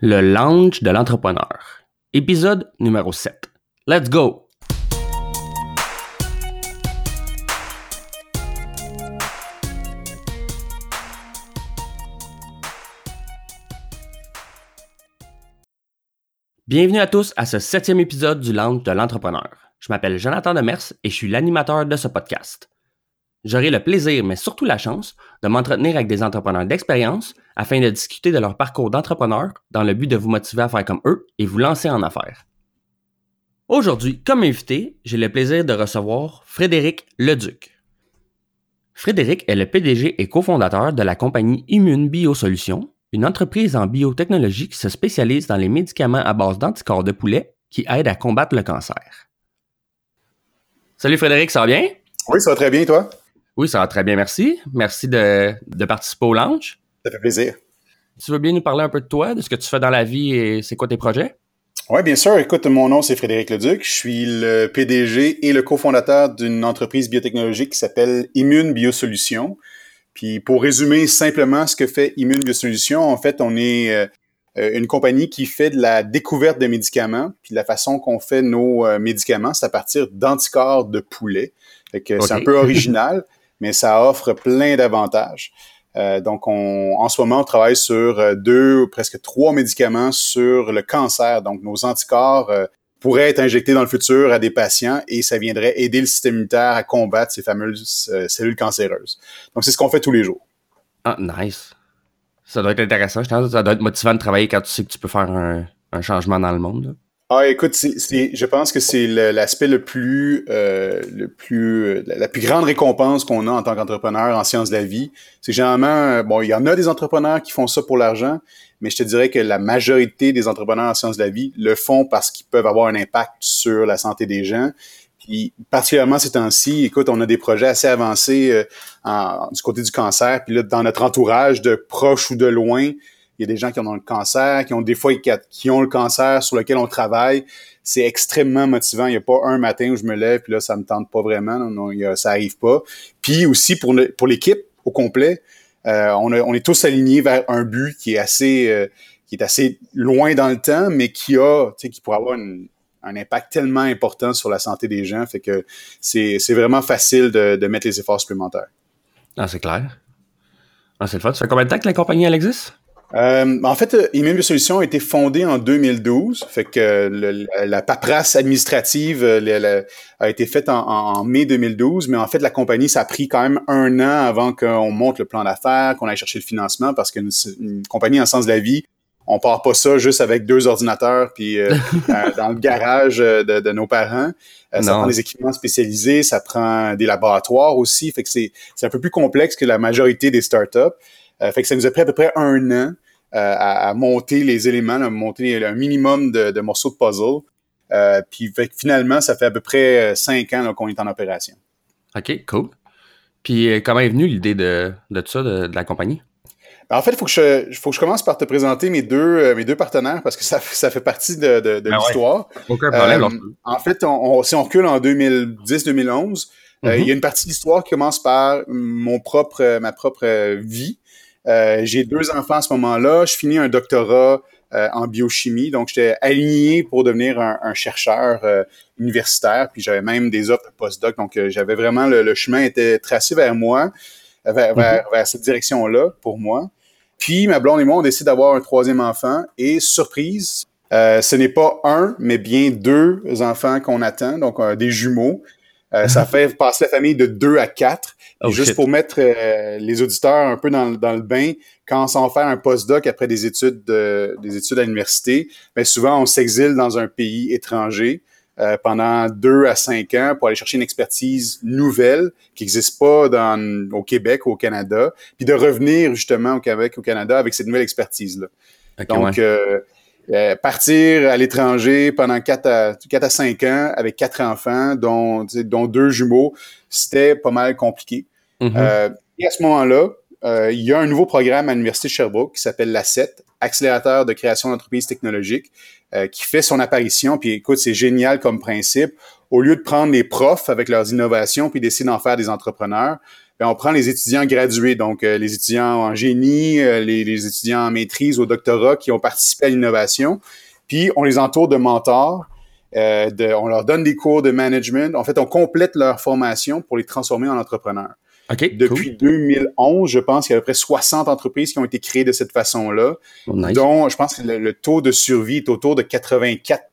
Le lounge de l'entrepreneur. Épisode numéro 7. Let's go! Bienvenue à tous à ce septième épisode du Lounge de l'entrepreneur. Je m'appelle Jonathan Demers et je suis l'animateur de ce podcast. J'aurai le plaisir, mais surtout la chance, de m'entretenir avec des entrepreneurs d'expérience afin de discuter de leur parcours d'entrepreneur dans le but de vous motiver à faire comme eux et vous lancer en affaires. Aujourd'hui, comme invité, j'ai le plaisir de recevoir Frédéric Leduc. Frédéric est le PDG et cofondateur de la compagnie Immune Biosolutions, une entreprise en biotechnologie qui se spécialise dans les médicaments à base d'anticorps de poulet qui aident à combattre le cancer. Salut Frédéric, ça va bien? Oui, ça va très bien, toi? Oui, ça va très bien, merci. Merci de, participer au launch. Ça fait plaisir. Tu veux bien nous parler un peu de toi, de ce que tu fais dans la vie et c'est quoi tes projets? Oui, bien sûr. Écoute, mon nom, c'est Frédéric Leduc. Je suis le PDG et le cofondateur d'une entreprise biotechnologique qui s'appelle Immune Biosolutions. Puis pour résumer simplement ce que fait Immune Biosolutions, en fait, on est euh, une compagnie qui fait de la découverte de médicaments. Puis la façon qu'on fait nos euh, médicaments, c'est à partir d'anticorps de poulet. Fait que c'est un peu original. mais ça offre plein d'avantages. Euh, donc, on, en ce moment, on travaille sur euh, deux ou presque trois médicaments sur le cancer. Donc, nos anticorps euh, pourraient être injectés dans le futur à des patients et ça viendrait aider le système immunitaire à combattre ces fameuses cellules cancéreuses. Donc, c'est ce qu'on fait tous les jours. Ah, nice. Ça doit être intéressant. Je pense ça doit être motivant de travailler quand tu sais que tu peux faire un changement dans le monde. Ah, écoute, c'est, je pense que c'est l'aspect le, plus, euh, le plus, la plus grande récompense qu'on a en tant qu'entrepreneur en sciences de la vie. C'est généralement, euh, bon, il y en a des entrepreneurs qui font ça pour l'argent, mais je te dirais que la majorité des entrepreneurs en sciences de la vie le font parce qu'ils peuvent avoir un impact sur la santé des gens. Puis, particulièrement ces temps-ci, écoute, on a des projets assez avancés euh, en, du côté du cancer. Puis là, dans notre entourage, de proche ou de loin, il y a des gens qui ont le cancer, qui ont des fois qui ont le cancer sur lequel on travaille. C'est extrêmement motivant. Il n'y a pas un matin où je me lève puis là ça me tente pas vraiment. Ça arrive pas. Puis aussi pour l'équipe au complet, euh, on, est tous alignés vers un but qui est assez euh, qui est assez loin dans le temps, mais qui a, qui pourrait avoir un impact tellement important sur la santé des gens. Fait que c'est vraiment facile de, de mettre les efforts supplémentaires. Ah, c'est clair. Ah, c'est le fun. Ça fait combien de temps que la compagnie elle existe? Euh, en fait, Immune Solutions a été fondée en 2012, fait que la paperasse administrative euh, a été faite en, mai 2012, mais en fait, la compagnie, ça a pris quand même un an avant qu'on monte le plan d'affaires, qu'on aille chercher le financement, parce qu'une une compagnie en sens de la vie, on part pas ça juste avec deux ordinateurs puis euh, dans le garage de, nos parents. ça prend des équipements spécialisés, ça prend des laboratoires aussi, fait que c'est un peu plus complexe que la majorité des startups. Fait que ça nous a pris à peu près un an euh, à, monter les éléments, à monter un minimum de, morceaux de puzzle. Euh, puis finalement, ça fait à peu près euh, cinq ans qu'on est en opération. OK, cool. Puis comment est venue l'idée de, de ça, de, la compagnie? Ben, en fait, il faut, que je, faut que je commence par te présenter mes deux, mes deux partenaires parce que ça, ça fait partie de, de, ben l'histoire. Aucun problème. en fait, on, si on recule en 2010-2011, il y a mm-hmm. une partie de l'histoire qui commence par mon propre, ma propre vie. Euh, j'ai deux enfants à ce moment-là. Je finis un doctorat euh, en biochimie, donc j'étais aligné pour devenir un, chercheur euh, universitaire. Puis j'avais même des offres postdoc, donc j'avais vraiment le, chemin était tracé vers moi, vers, vers, mhm. cette direction-là pour moi. Puis ma blonde et moi, on décide d'avoir un troisième enfant et surprise, ce n'est pas un, mais bien deux enfants qu'on attend, donc des jumeaux. Ça fait passer la famille de deux à quatre. Oh, juste pour mettre euh, les auditeurs un peu dans, le bain, quand on s'en fait un postdoc après des études des études à l'université, bien souvent on s'exile dans un pays étranger euh, pendant deux à cinq ans pour aller chercher une expertise nouvelle qui n'existe pas dans, au Québec ou au Canada, puis de revenir justement au Québec, au Canada avec cette nouvelle expertise-là. Donc, euh, partir à l'étranger pendant quatre à, 4 à 5 ans avec quatre enfants, dont, dont deux jumeaux, c'était pas mal compliqué. Mm-hmm. Euh, et à ce moment-là, euh, il y a un nouveau programme à l'Université de Sherbrooke qui s'appelle l'ACET, Accélérateur de création d'entreprises technologiques, euh, qui fait son apparition. Puis écoute, c'est génial comme principe. Au lieu de prendre les profs avec leurs innovations puis d'essayer d'en faire des entrepreneurs, ben, on prend les étudiants gradués, donc les étudiants en génie, les, les, étudiants en maîtrise, au doctorat qui ont participé à l'innovation, puis on les entoure de mentors. De, on leur donne des cours de management. En fait, on complète leur formation pour les transformer en entrepreneurs. Depuis 2011, je pense qu'il y a à peu près 60 entreprises qui ont été créées de cette façon-là, oh, dont je pense que le, taux de survie est autour de 84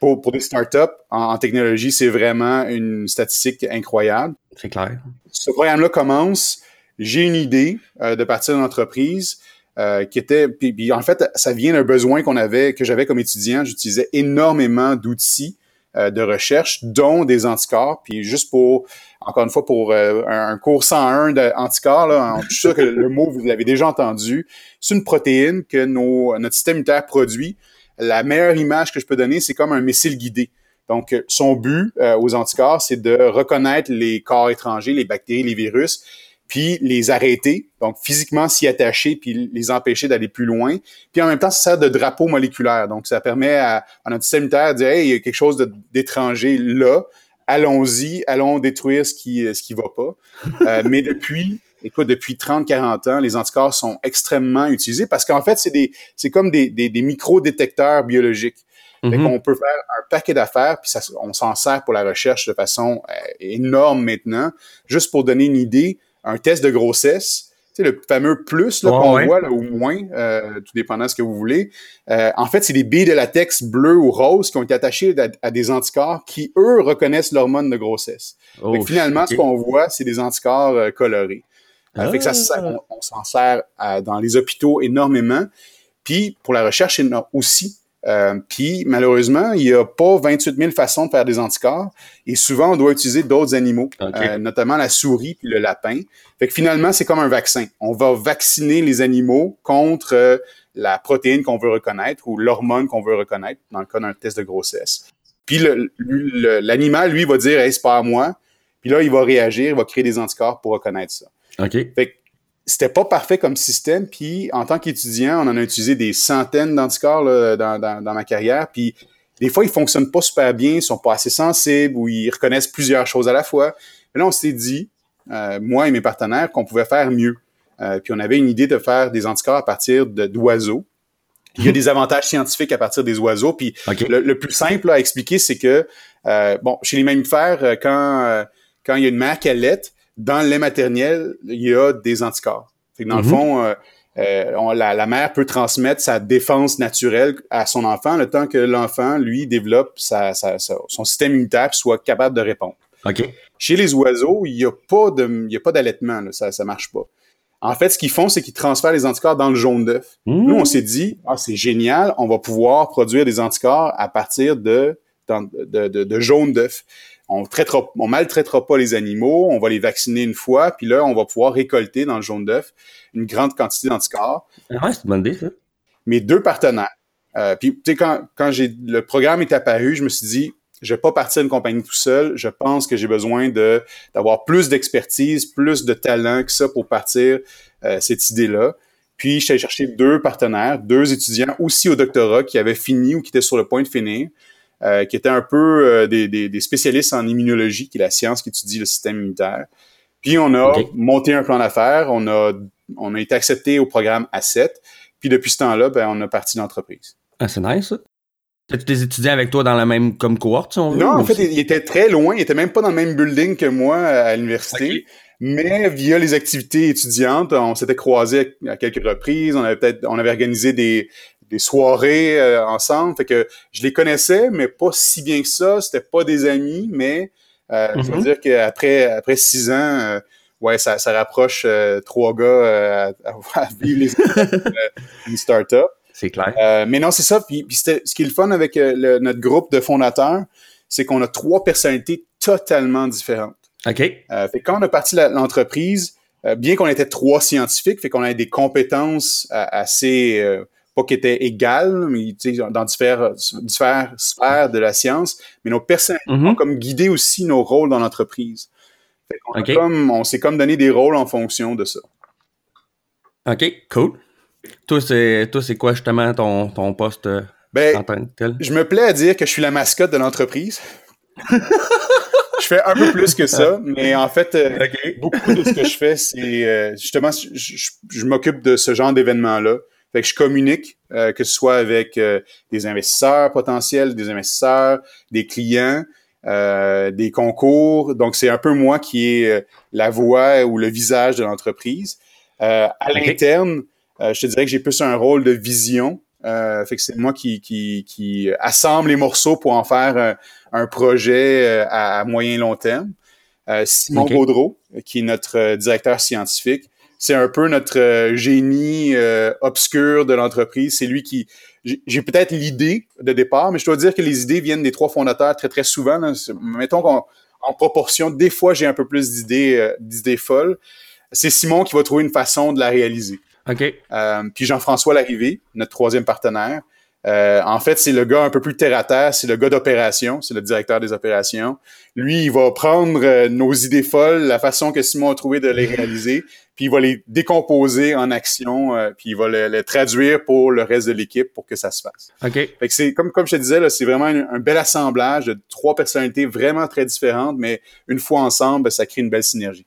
Pour, pour des startups en, en technologie, c'est vraiment une statistique incroyable. C'est clair. Ce programme-là commence. J'ai une idée euh, de partir d'une entreprise. Euh, qui était puis, en fait ça vient d'un besoin qu'on avait que j'avais comme étudiant j'utilisais énormément d'outils euh, de recherche dont des anticorps puis juste pour encore une fois, pour un cours 101 d'anticorps, je suis sûr que le mot, vous l'avez déjà entendu. C'est une protéine que nos, notre système immunitaire produit. La meilleure image que je peux donner, c'est comme un missile guidé. Donc, son but euh, aux anticorps, c'est de reconnaître les corps étrangers, les bactéries, les virus, puis les arrêter, donc physiquement s'y attacher, puis les empêcher d'aller plus loin. Puis en même temps, ça sert de drapeau moléculaire. Donc, ça permet à, à notre système immunitaire de dire, hey, il y a quelque chose d'étranger là allons-y, allons détruire ce qui ce qui va pas. Euh, mais depuis, écoute, depuis 30-40 ans, les anticorps sont extrêmement utilisés parce qu'en fait, c'est des c'est comme des, des, des micro-détecteurs biologiques. Mm On peut faire un paquet d'affaires, puis ça, on s'en sert pour la recherche de façon euh, énorme maintenant. Juste pour donner une idée, un test de grossesse, sais, le fameux plus qu'on voit, là, ou moins, euh, tout dépendant de ce que vous voulez. Euh, en fait, c'est des billes de latex bleues ou roses qui ont été attachées à, des anticorps qui, eux, reconnaissent l'hormone de grossesse. Oh, finalement, ce qu'on voit, c'est des anticorps euh, colorés. Fait que ça, ah. on, s'en sert dans les hôpitaux énormément. Puis, pour la recherche aussi, euh, puis malheureusement, il n'y a pas 28 000 façons de faire des anticorps et souvent on doit utiliser d'autres animaux, euh, notamment la souris puis le lapin. Fait que finalement, c'est comme un vaccin. On va vacciner les animaux contre euh, la protéine qu'on veut reconnaître ou l'hormone qu'on veut reconnaître dans le cas d'un test de grossesse. Puis l'animal, lui, va dire hey, c'est pas à moi. Puis là, il va réagir, il va créer des anticorps pour reconnaître ça. OK. Fait que c'était pas parfait comme système. Puis en tant qu'étudiant, on en a utilisé des centaines d'anticorps dans, dans, dans, ma carrière. Puis des fois, ils fonctionnent pas super bien, ils sont pas assez sensibles ou ils reconnaissent plusieurs choses à la fois. Mais là, on s'est dit, euh, moi et mes partenaires, qu'on pouvait faire mieux. Euh, puis on avait une idée de faire des anticorps à partir d'oiseaux. Il y a des avantages scientifiques à partir des oiseaux. Puis le, plus simple à expliquer, c'est que euh, bon, chez les mammifères, quand quand il y a une mère qui allait, dans le lait maternel, il y a des anticorps. Fait dans le mhm. fond, euh, euh, la, mère peut transmettre sa défense naturelle à son enfant le temps que l'enfant, lui, développe sa, son système immunitaire soit capable de répondre. Chez les oiseaux, il n'y a pas de, il a pas d'allaitement, ça, ça marche pas. En fait, ce qu'ils font, c'est qu'ils transfèrent les anticorps dans le jaune d'œuf. Mmh. Nous, on s'est dit, ah, c'est génial, on va pouvoir produire des anticorps à partir de, de, de, de jaune d'œuf on traitera, on maltraitera pas les animaux, on va les vacciner une fois, puis là, on va pouvoir récolter dans le jaune d'œuf une grande quantité d'anticorps. Ah, c'est une bonne idée, ça. Mes deux partenaires. Euh, puis, tu sais, quand, quand j'ai le programme est apparu, je me suis dit, je vais pas partir d'une compagnie tout seul. Je pense que j'ai besoin de d'avoir plus d'expertise, plus de talent que ça pour partir euh, cette idée-là. Puis, allé chercher deux partenaires, deux étudiants aussi au doctorat qui avaient fini ou qui étaient sur le point de finir. Euh, qui étaient un peu euh, des, des, spécialistes en immunologie, qui est la science qui étudie le système immunitaire. Puis on a monté un plan d'affaires, on a, on a été accepté au programme A7, puis depuis ce temps-là, ben, on a parti l'entreprise. Ah, c'est nice, ça. T'as-tu des étudiants avec toi dans la même comme cohorte, si on veut? Non, en fait, ils étaient très loin. Ils étaient même pas dans le même building que moi à l'université. Mais via les activités étudiantes, on s'était croisés à quelques reprises. On avait peut-être, on avait organisé des, des soirées euh, ensemble. Fait que je les connaissais, mais pas si bien que ça. C'était pas des amis, mais euh, je veux mm-hmm. dire qu'après après six ans, euh, ouais, ça, ça rapproche trois gars à, vivre les une start-up. C'est clair. mais non, c'est ça. Puis, puis ce qui est le fun avec notre groupe de fondateurs, c'est qu'on a trois personnalités totalement différentes. OK. fait quand on a parti l'entreprise, bien qu'on était trois scientifiques, fait qu'on avait des compétences assez pas qui étaient égales, mais dans différentes, différentes sphères de la science, mais nos personnes mm-hmm. ont comme guidé aussi nos rôles dans l'entreprise. On, s'est comme donné des rôles en fonction de ça. OK, cool. Toi, c'est, quoi justement ton, ton poste euh, ben, en tant que tel? Je me plais à dire que je suis la mascotte de l'entreprise. je fais un peu plus que ça, mais en fait, euh, beaucoup de ce que je fais, c'est euh, justement, je, m'occupe de ce genre d'événements-là. Fait que je communique, euh, que ce soit avec des investisseurs potentiels, des investisseurs, des clients, des concours. Donc, c'est un peu moi qui est la voix ou le visage de l'entreprise. à l'interne, je te dirais que j'ai plus un rôle de vision. fait que c'est moi qui, qui, qui assemble les morceaux pour en faire un projet euh, à, moyen long terme. Euh, Simon Baudreau, qui est notre euh, directeur scientifique, c'est un peu notre génie obscur de l'entreprise. C'est lui qui... J'ai peut-être l'idée de départ, mais je dois dire que les idées viennent des trois fondateurs très, très souvent. Mettons qu'en proportion, des fois, j'ai un peu plus d'idées d'idées folles. C'est Simon qui va trouver une façon de la réaliser. OK. puis Jean-François Larrivée, notre troisième partenaire, euh, en fait, c'est le gars un peu plus terre à terre, c'est le gars d'opération, c'est le directeur des opérations. Lui, il va prendre euh, nos idées folles, la façon que Simon a trouvé de les réaliser, puis il va les décomposer en actions, euh, puis il va les, traduire pour le reste de l'équipe pour que ça se fasse. OK. Fait que c'est comme comme je te disais c'est vraiment un, bel assemblage de trois personnalités vraiment très différentes, mais une fois ensemble, ça crée une belle synergie.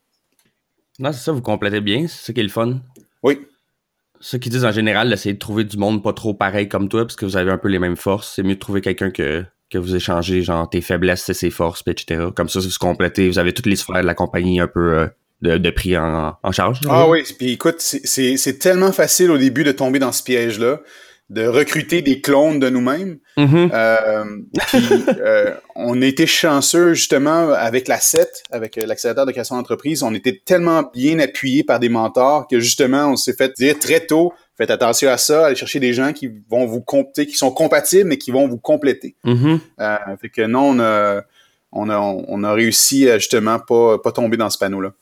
Non, c'est ça, vous complétez bien, c'est ça qui est le fun. Oui. Ceux qui disent en général, d'essayer de trouver du monde pas trop pareil comme toi, parce que vous avez un peu les mêmes forces. C'est mieux de trouver quelqu'un que, que vous échangez, genre tes faiblesses, c'est ses forces, etc. Comme ça, vous vous complétez, vous avez toutes les sphères de la compagnie un peu euh, de, de, prix en, en charge. Ah oui, puis écoute, c'est tellement facile au début de tomber dans ce piège-là de recruter des clones de nous-mêmes. Mm-hmm. euh, euh, on a été chanceux justement avec la 7, avec l'accélérateur de création d'entreprise. On était tellement bien appuyés par des mentors que justement, on s'est fait dire très tôt, faites attention à ça, allez chercher des gens qui vont vous compter, qui sont compatibles, mais qui vont vous compléter. Mm-hmm. Euh, fait que non, on a, on a, on a réussi à justement pas, pas tomber dans ce panneau-là.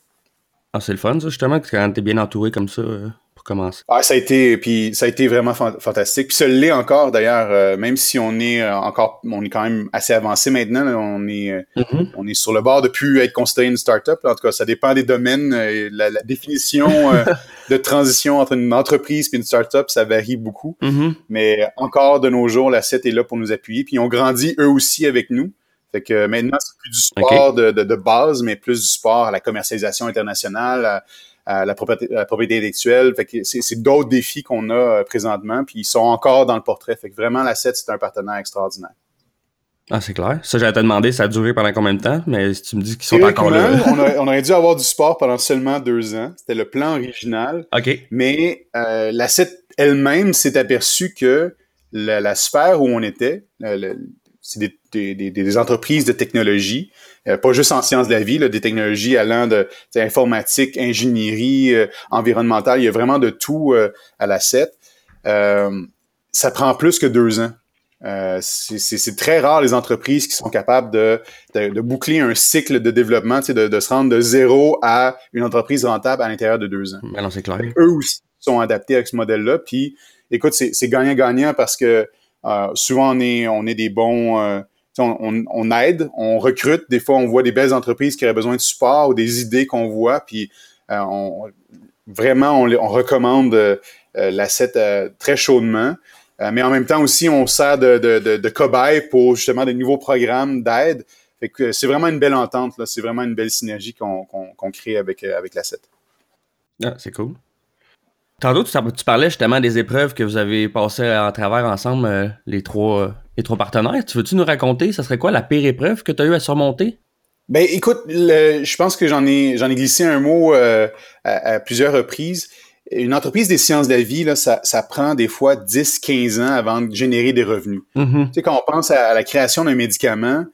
Ah, c'est le fun, ça, justement, quand t'es bien entouré comme ça. Euh, commencer. Ah, ça a été, puis ça a été vraiment fantastique. Puis ça l'est encore d'ailleurs, euh, même si on est euh, encore, on est quand même assez avancé maintenant. on est, mm-hmm. on est sur le bord de plus être considéré une startup. En tout cas, ça dépend des domaines. La, définition de transition entre une entreprise et une startup, ça varie beaucoup. Mm-hmm. Mais encore de nos jours, la 7 est là pour nous appuyer. Puis on grandit eux aussi avec nous. Fait que maintenant, c'est plus du sport de, de, base, mais plus du sport à la commercialisation internationale, la propriété, la propriété intellectuelle. Fait que c'est, d'autres défis qu'on a euh, présentement, puis ils sont encore dans le portrait. Fait que vraiment, la 7, c'est un partenaire extraordinaire. Ah, c'est clair. Ça, j'allais te demander, ça a duré pendant combien de temps, mais si tu me dis qu'ils sont encore là. on, on, aurait dû avoir du sport pendant seulement deux ans. C'était le plan original. OK. Mais euh, la 7 elle-même s'est aperçue que la, sphère où on était, c'est des, des, des, entreprises de technologie, euh, pas juste en sciences de la vie, là, des technologies allant de informatique, ingénierie, euh, environnementale, il y a vraiment de tout euh, à la 7. ça prend plus que deux ans. c'est très rare les entreprises qui sont capables de, de, boucler un cycle de développement, de, de se rendre de zéro à une entreprise rentable à l'intérieur de deux ans. Mais non, clair. Eux aussi sont adaptés avec ce modèle-là. Puis, écoute, c'est gagnant-gagnant parce que euh, souvent, on est, des bons... Euh, on, aide, on recrute. Des fois, on voit des belles entreprises qui auraient besoin de support ou des idées qu'on voit. Puis, euh, vraiment, on, recommande l'asset très chaudement. mais en même temps aussi, on sert de, cobaye pour justement des nouveaux programmes d'aide. Fait que c'est vraiment une belle entente. C'est vraiment une belle synergie qu'on crée avec, avec l'asset. Ah, c'est cool. Tantôt, tu, parlais justement des épreuves que vous avez passées à travers ensemble, euh, les, trois, euh, les trois partenaires. Tu veux-tu nous raconter, ça serait quoi la pire épreuve que tu as eu à surmonter? Ben écoute, je pense que j'en ai j'en ai glissé un mot euh, à, plusieurs reprises. Une entreprise des sciences de la vie, là, ça, ça prend des fois 10-15 ans avant de générer des revenus. Mm-hmm. Tu sais, quand on pense à la création d'un médicament,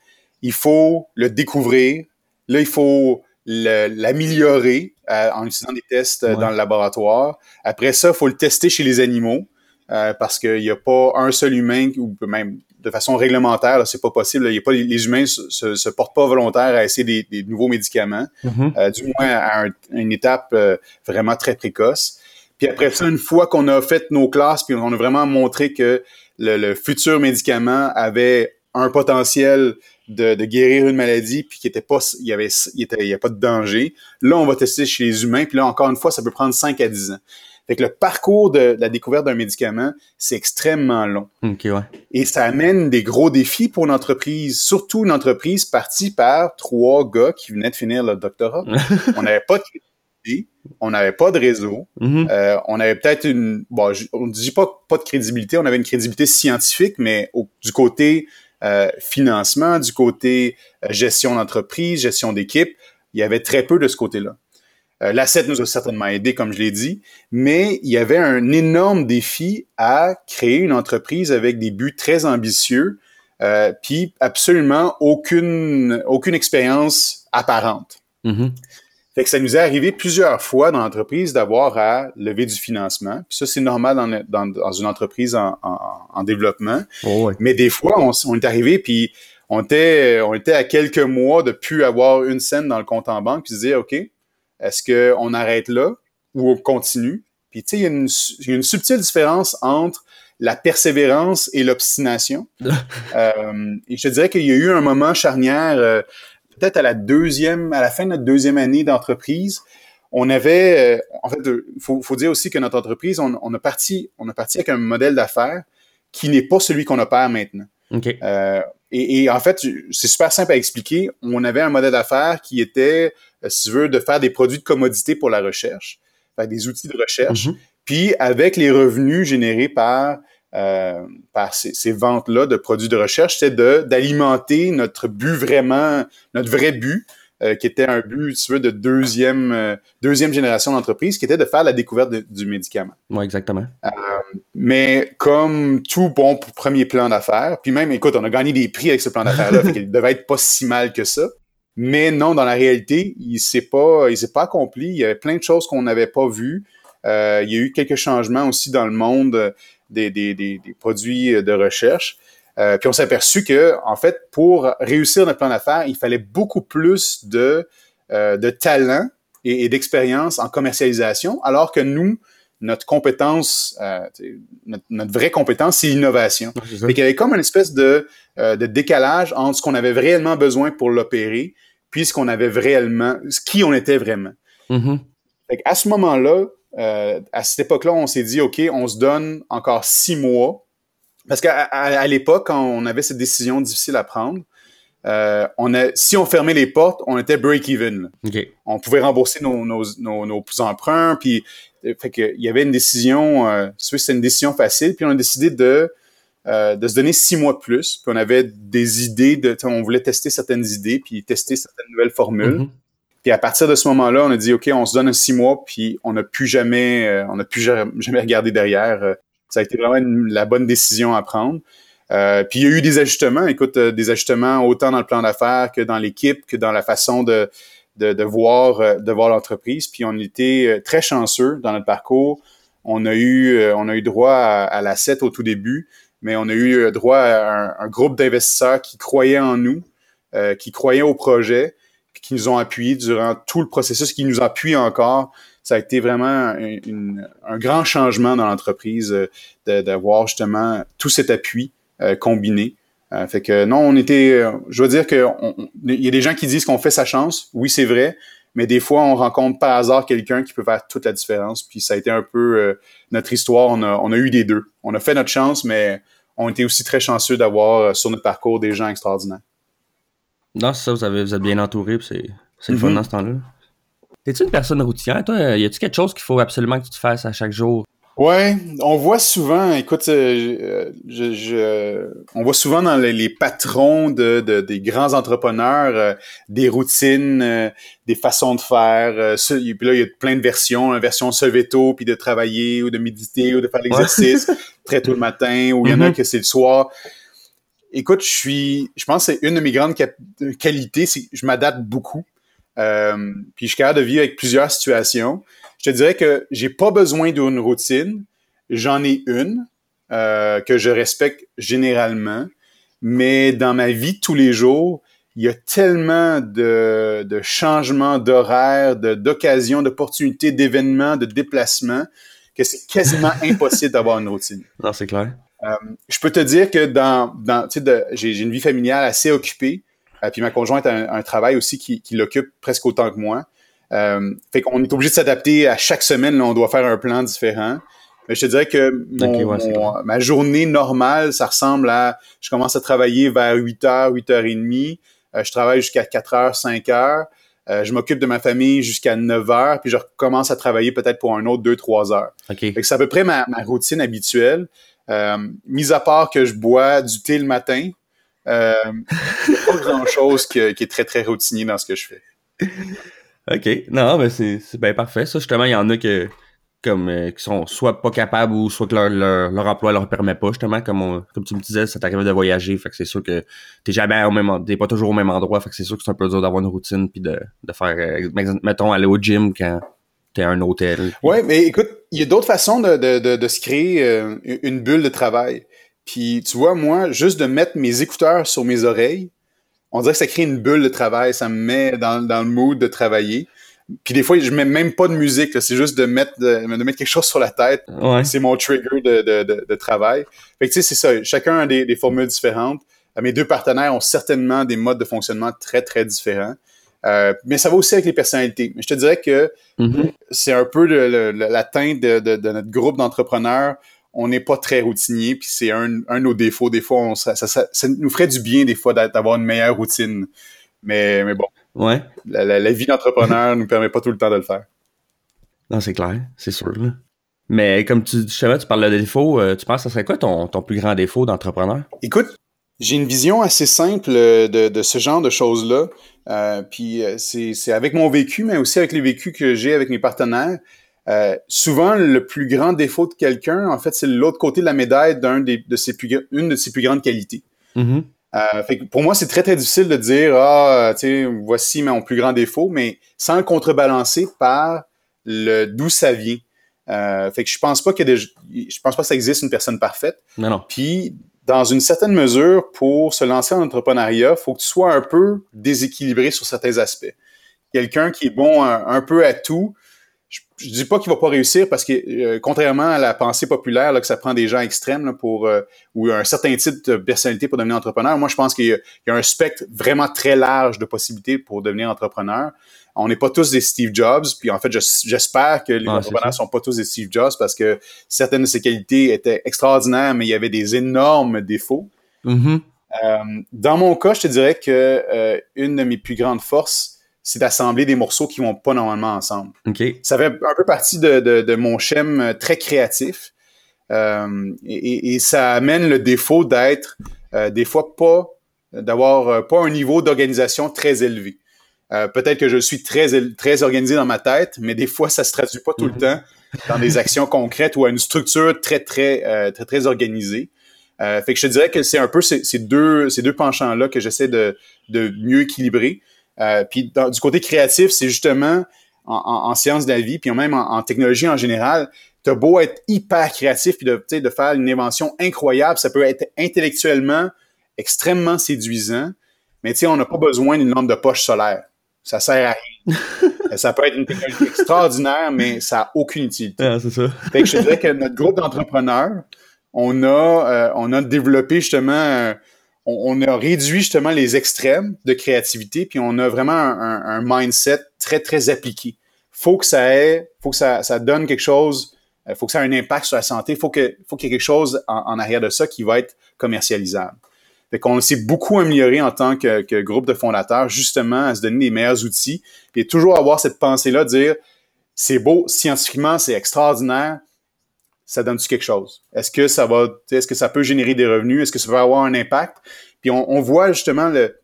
il faut le découvrir. Là, il faut l'améliorer euh, en utilisant des tests euh, dans le laboratoire. Après ça, il faut le tester chez les animaux euh, parce qu'il n'y a pas un seul humain ou même de façon réglementaire, c'est pas possible. Y a pas, les humains se, se, portent pas volontaires à essayer des, nouveaux médicaments, mm-hmm. du moins à une étape vraiment très précoce. Puis après ça, une fois qu'on a fait nos classes, puis on a vraiment montré que le, le futur médicament avait un potentiel de, guérir une maladie puis qu'il était pas il y avait il était il y a pas de danger là on va tester chez les humains puis là encore une fois ça peut prendre 5 à 10 ans Fait que le parcours de, la découverte d'un médicament, c'est extrêmement long. Ouais. Et ça amène des gros défis pour une entreprise, surtout une entreprise partie par trois gars qui venaient de finir leur doctorat. on n'avait pas de crédibilité, on n'avait pas de réseau, Mhm. euh, on avait peut-être une, bon, je- on ne dit pas pas de crédibilité, on avait une crédibilité scientifique, mais au- du côté euh, financement, du côté euh, gestion d'entreprise, gestion d'équipe, il y avait très peu de ce côté-là. Euh, L'asset nous a certainement aidé, comme je l'ai dit, mais il y avait un énorme défi à créer une entreprise avec des buts très ambitieux, puis absolument aucune expérience apparente. Mhm. Fait que ça nous est arrivé plusieurs fois dans l'entreprise d'avoir à lever du financement. Puis ça, c'est normal dans, dans, dans une entreprise en, en, en développement. Oh, ouais. Mais des fois, on, est arrivé puis on était, on était à quelques mois de plus avoir une scène dans le compte en banque puis se dire, OK, est-ce qu'on arrête là ou on continue? Puis tu sais, il y, a une su- il y a une subtile différence entre la persévérance et l'obstination. Euh, et je te dirais qu'il y a eu un moment charnière, euh, peut-être à la deuxième, à la fin de notre deuxième année d'entreprise, on avait, euh, en fait, il faut, faut dire aussi que notre entreprise, on, on a parti, on a parti avec un modèle d'affaires qui n'est pas celui qu'on opère maintenant. OK. Euh, et, et en fait, c'est super simple à expliquer. On avait un modèle d'affaires qui était, euh, si tu veux, de faire des produits de commodité pour la recherche, des outils de recherche. Mhm. Puis avec les revenus générés par euh, par ces, ces ventes-là de produits de recherche, c'était de d'alimenter notre but vraiment, notre vrai but, euh, qui était un but, si tu veux, de deuxième euh, deuxième génération d'entreprise, qui était de faire la découverte de- du médicament. Ouais, exactement. Mais comme tout bon premier plan d'affaires, puis même, écoute, on a gagné des prix avec ce plan d'affaires-là, fait qu'il devait être pas si mal que ça. Mais non, dans la réalité, il s'est pas, il s'est pas accompli. Il y avait plein de choses qu'on n'avait pas vues. Euh, il y a eu quelques changements aussi dans le monde euh, des, des, des, des produits de recherche. Euh, puis on s'est aperçu que, en fait, pour réussir notre plan d'affaires, il fallait beaucoup plus de, euh, de talent et, et d'expérience en commercialisation, alors que nous, notre compétence, euh, notre, notre vraie compétence, c'est l'innovation. Fait qu'il y avait comme une espèce de, euh, de décalage entre ce qu'on avait réellement besoin pour l'opérer, puis ce qu'on avait réellement, ce qui on était vraiment. Mhm. Fait à ce moment-là, euh, à cette époque-là, on s'est dit, OK, on se donne encore six mois. Parce qu'à à, à l'époque, quand on avait cette décision difficile à prendre, euh, on a, si on fermait les portes, on était break-even. On pouvait rembourser nos, nos, nos, nos emprunts, puis euh, fait que, il y avait une décision, euh, c'était une décision facile, puis on a décidé de, euh, de se donner six mois de plus, puis on avait des idées, de, on voulait tester certaines idées, puis tester certaines nouvelles formules. Mhm. Puis à partir de ce moment-là, on a dit OK, on se donne un six mois, puis on n'a plus jamais, euh, on n'a plus ja- jamais regardé derrière. Euh, ça a été vraiment la bonne décision à prendre. Euh, puis il y a eu des ajustements. Écoute, euh, des ajustements autant dans le plan d'affaires que dans l'équipe, que dans la façon de de, de voir euh, de voir l'entreprise. Puis on était très chanceux dans notre parcours. On a eu on a eu droit à, l'asset au tout début, mais on a eu droit à un, un groupe d'investisseurs qui croyaient en nous, qui croyaient au projet qui nous ont appuyés durant tout le processus, qui nous appuient encore. Ça a été vraiment un, une- un grand changement dans l'entreprise euh, d'avoir justement tout cet appui euh, combiné. Euh, fait que non, on était, euh, je veux dire que on- on- il y a des gens qui disent qu'on fait sa chance. Oui, c'est vrai, mais des fois on rencontre par hasard quelqu'un qui peut faire toute la différence. Puis ça a été un peu euh, notre histoire. On a, on a eu des deux. On a fait notre chance, mais on était aussi très chanceux d'avoir euh, sur notre parcours des gens extraordinaires. Non, c'est ça, vous, avez, vous êtes bien entouré, puis c'est, c'est le fun Mhm. dans ce temps-là. T'es-tu une personne routière, toi? Y a-tu quelque chose qu'il faut absolument que tu te fasses à chaque jour? Ouais, on voit souvent, écoute, euh, je, je- on voit souvent dans les, les patrons de, de- des grands entrepreneurs euh, des routines, euh, des façons de faire. euh, puis là, il y a plein de versions, une version se lever tôt, puis de travailler ou de méditer ou de faire l'exercice très tôt le matin, ou il y en a Mhm. que c'est le soir. Écoute, je suis, je pense que c'est une de mes grandes qualités, c'est que je m'adapte beaucoup. Euh, puis je suis capable de vivre avec plusieurs situations. Je te dirais que j'ai pas besoin d'une routine. J'en ai une euh, que je respecte généralement, mais dans ma vie de tous les jours, il y a tellement de, de changements d'horaire, d'occasions, d'opportunités, d'événements, de déplacements que c'est quasiment impossible d'avoir une routine. Non, c'est clair. Je peux te dire que dans, dans tu sais, j'ai une vie familiale assez occupée, euh, puis ma conjointe a un, un travail aussi qui, qui l'occupe presque autant que moi. Euh, fait qu'on est obligé de s'adapter à chaque semaine. Là, on doit faire un plan différent. Mais je te dirais que ma journée normale, ça ressemble à... Je commence à travailler vers 8h, 8h30. Euh, je travaille jusqu'à 4h, 5h. Euh, je m'occupe de ma famille jusqu'à 9 h puis je recommence à travailler peut-être pour un autre 2-3 heures. C'est à peu près ma, routine habituelle. Euh, mis à part que je bois du thé le matin, euh, il n'y a pas grand-chose qui, est très, très routinier dans ce que je fais. OK. Non, mais c'est bien parfait. Ça, justement, il y en a que, comme euh, qui sont soit pas capables ou soit que leur, leur, emploi leur permet pas justement comme comme tu me disais ça t'arrive de voyager fait que c'est sûr que t'es jamais au même t'es pas toujours au même endroit fait que c'est sûr que c'est un peu dur d'avoir une routine puis de, de faire mettons aller au gym quand t'es un hôtel ouais mais écoute il y a d'autres façons de, de, de, se créer euh, une bulle de travail puis tu vois moi juste de mettre mes écouteurs sur mes oreilles on dirait que ça crée une bulle de travail ça me met dans, dans le mood de travailler puis des fois, je mets même pas de musique, c'est juste de mettre, de, mettre quelque chose sur la tête. C'est mon trigger de, de, de, travail. Fait que tu sais, c'est ça. Chacun a des, des, formules différentes. Mes deux partenaires ont certainement des modes de fonctionnement très, très différents. Euh, mais ça va aussi avec les personnalités. Mais je te dirais que mm-hmm. c'est un peu l'atteinte de, de, notre groupe d'entrepreneurs. On n'est pas très routinier, puis c'est un, un, de nos défauts. Des fois, on, ça, ça, ça, nous ferait du bien des fois d'avoir une meilleure routine. Mais, mais bon, Ouais. La, vie d'entrepreneur nous permet pas tout le temps de le faire. Non, c'est clair, c'est sûr. Mais comme tu, tu parles de défaut, euh, tu penses que ce serait quoi ton, ton plus grand défaut d'entrepreneur? Écoute, j'ai une vision assez simple euh, de, de ce genre de choses-là. Euh, puis c'est avec mon vécu, mais aussi avec les vécus que j'ai avec mes partenaires. souvent, le plus grand défaut de quelqu'un, en fait, c'est l'autre côté de la médaille d'un de ses plus, une de ses plus grandes qualités. Mm-hmm. Euh, fait pour moi, c'est très, très difficile de dire, ah, tu sais, voici mon plus grand défaut, mais sans le contrebalancer par le d'où ça vient. Euh, fait que je pense pas que je pense pas que ça existe une personne parfaite. Non, non. Puis, dans une certaine mesure, pour se lancer en entrepreneuriat, faut que tu sois un peu déséquilibré sur certains aspects. Quelqu'un qui est bon un peu à tout, je, dis pas qu'il va pas réussir parce que euh, contrairement à la pensée populaire là, que ça prend des gens extrêmes pour euh, ou un certain type de personnalité pour devenir entrepreneur, moi je pense qu'il y, a un spectre vraiment très large de possibilités pour devenir entrepreneur. On n'est pas tous des Steve Jobs, puis en fait j'espère que les ah, entrepreneurs sont pas tous des Steve Jobs parce que certaines de ses qualités étaient extraordinaires, mais il y avait des énormes défauts. Mm-hmm. Euh, dans mon cas, je te dirais que une de mes plus grandes forces c'est d'assembler des morceaux qui vont pas normalement ensemble. Ça fait un peu partie de, de, mon schème euh, très créatif. Euh, et, et, ça amène le défaut d'être euh, des fois pas d'avoir euh, pas un niveau d'organisation très élevé. Peut-être que je suis très très organisé dans ma tête, mais des fois ça se traduit pas tout le mhm. temps dans des actions concrètes ou à une structure très très très très organisée. fait que je te dirais que c'est un peu ces, ces deux ces deux penchants là que j'essaie de de mieux équilibrer. Euh, puis du côté créatif, c'est justement en, en, sciences de la vie, puis même en, technologie en général, t'as beau être hyper créatif puis de, de faire une invention incroyable, ça peut être intellectuellement extrêmement séduisant, mais tu sais, on n'a pas besoin d'une lampe de poche solaire. Ça sert à rien. ça peut être une technologie extraordinaire, mais ça n'a aucune utilité. Ah, c'est ça. fait que je dirais que notre groupe d'entrepreneurs, on a, euh, on a développé justement on, a réduit justement les extrêmes de créativité, puis on a vraiment un, mindset très, très appliqué. Faut que ça ait, faut que ça, ça donne quelque chose, euh, faut que ça ait un impact sur la santé, faut que, faut qu'il y ait quelque chose en, arrière de ça qui va être commercialisable. Fait qu'on s'est beaucoup amélioré en tant que, que, groupe de fondateurs, justement, à se donner les meilleurs outils, et toujours avoir cette pensée-là, dire, c'est beau, scientifiquement, c'est extraordinaire, ça donne-tu quelque chose? Est-ce que ça va, est-ce que ça peut générer des revenus? Est-ce que ça va avoir un impact? Puis on, voit justement le,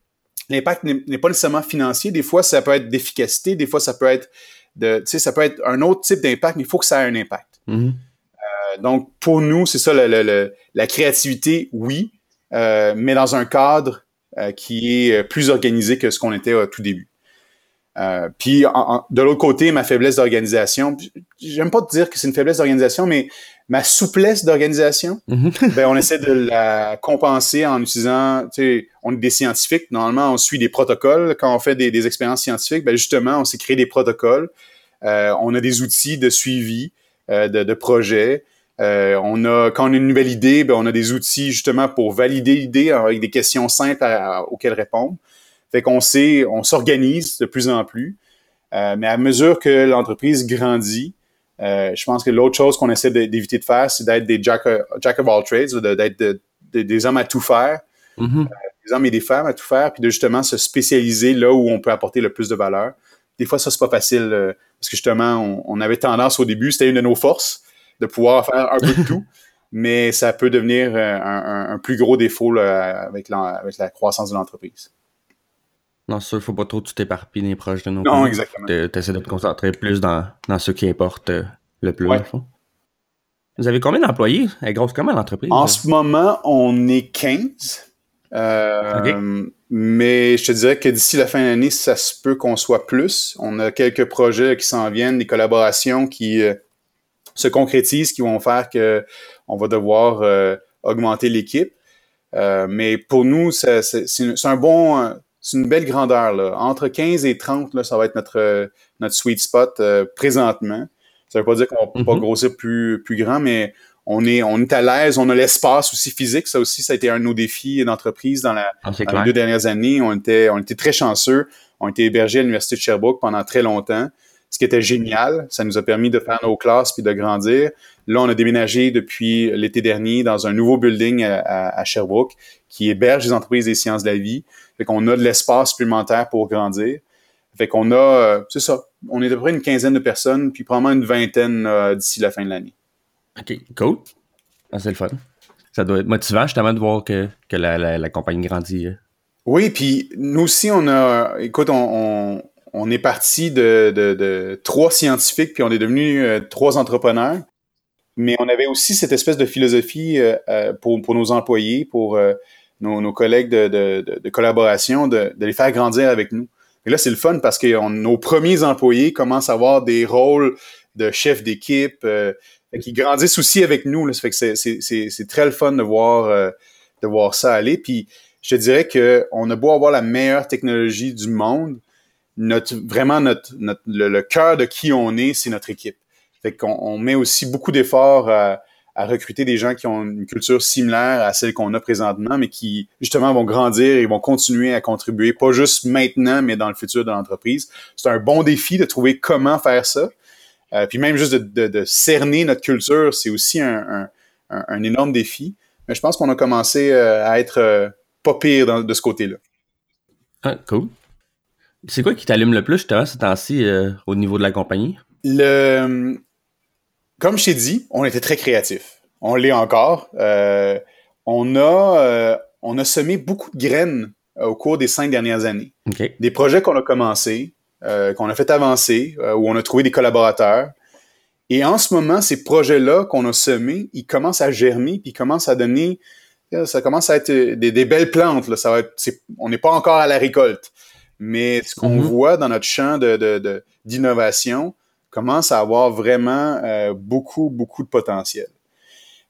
l'impact n'est pas nécessairement financier. Des fois, ça peut être d'efficacité. Des fois, ça peut être de, tu sais, ça peut être un autre type d'impact, mais il faut que ça ait un impact. Mm-hmm. Euh, donc, pour nous, c'est ça, la créativité, oui, euh, mais dans un cadre euh, qui est plus organisé que ce qu'on était au tout début. Euh, puis de l'autre côté, ma faiblesse d'organisation, j'aime pas te dire que c'est une faiblesse d'organisation, mais ma souplesse d'organisation, mm-hmm. ben on essaie de la compenser en utilisant, tu sais, on est des scientifiques, normalement on suit des protocoles quand on fait des, expériences scientifiques, ben justement on s'est créé des protocoles, euh, on a des outils de suivi euh, de, de projets. On a, quand on a une nouvelle idée, ben on a des outils justement pour valider l'idée avec des questions simples auxquelles répondre. Fait qu'on sait, on s'organise de plus en plus. mais à mesure que l'entreprise grandit, je pense que l'autre chose qu'on essaie d'éviter de faire, c'est d'être des jack, jack, of all trades, d'être des hommes à tout faire, mm-hmm. des hommes et des femmes à tout faire, puis de justement se spécialiser là où on peut apporter le plus de valeur. Des fois, ça, c'est pas facile, parce que justement, on, avait tendance au début, c'était une de nos forces, de pouvoir faire un peu de tout. mais ça peut devenir euh, un, plus gros défaut avec, la, croissance de l'entreprise. Non, sûr, il ne faut pas trop tout éparpiller proches de nos Non, exactement. Tu essaies de te concentrer plus dans, ce qui importe euh, le plus, Vous avez combien d'employés? Elle grosse comment l'entreprise? En ce moment, on est 15. Euh, mais je te dirais que d'ici la fin de l'année, ça se peut qu'on soit plus. On a quelques projets qui s'en viennent, des collaborations qui, se concrétisent, qui vont faire que on va devoir euh, augmenter l'équipe. Euh, mais pour nous, c'est un bon, c'est une belle grandeur. Là. Entre 15 et 30, là, ça va être notre, notre sweet spot euh, présentement. Ça veut pas dire qu'on va pas mm-hmm. grossir plus, plus grand, mais on est, on est à l'aise, on a l'espace aussi physique. Ça aussi, ça a été un de nos défis d'entreprise dans, la, ah, dans les deux dernières années. On était, on était très chanceux. On était hébergés à l'Université de Sherbrooke pendant très longtemps ce qui était génial. Ça nous a permis de faire nos classes puis de grandir. Là, on a déménagé depuis l'été dernier dans un nouveau building à, Sherbrooke qui héberge les entreprises des sciences de la vie. Fait qu'on a de l'espace supplémentaire pour grandir. Fait qu'on a, euh, c'est ça, on est à peu près une quinzaine de personnes, puis probablement une vingtaine euh, d'ici la fin de l'année. OK, cool. Ah, c'est le fun. Ça doit être motivant justement de voir que, la, compagnie grandit. Hein. Oui, puis nous aussi, on a, écoute, on, on est parti de, trois scientifiques, puis on est devenu euh, trois entrepreneurs. Mais on avait aussi cette espèce de philosophie euh, euh, pour, nos employés, pour nos, collègues de, collaboration, de, les faire grandir avec nous. Et là, c'est le fun parce que nos premiers employés commencent à avoir des rôles de chef d'équipe qui grandissent aussi avec nous. C'est très le fun de voir, de voir ça aller. Puis je dirais qu'on a beau avoir la meilleure technologie du monde, notre vraiment notre, notre le, cœur de qui on est, c'est notre équipe. Fait qu'on on met aussi beaucoup d'efforts à, à, recruter des gens qui ont une culture similaire à celle qu'on a présentement, mais qui justement vont grandir et vont continuer à contribuer, pas juste maintenant, mais dans le futur de l'entreprise. C'est un bon défi de trouver comment faire ça. Euh, puis même juste de, de, de, cerner notre culture, c'est aussi un, un, un, énorme défi. Mais je pense qu'on a commencé euh, à être euh, pas pire dans, de ce côté-là. Ah, cool. C'est quoi qui t'allume le plus, justement, ce temps-ci, euh, au niveau de la compagnie? Le... Comme je t'ai dit, on était très créatifs. On l'est encore. Euh, on, a, euh, on a semé beaucoup de graines au cours des cinq dernières années. Des projets qu'on a commencés, qu'on a fait avancer, où on a trouvé des collaborateurs. Et en ce moment, ces projets-là qu'on a semés, ils commencent à germer, puis ils commencent à donner, ça commence à être des, belles plantes. Là. Ça va être, on n'est pas encore à la récolte. Mais ce qu'on mhm. voit dans notre champ d'innovation de, commence à avoir vraiment euh, beaucoup, beaucoup de potentiel.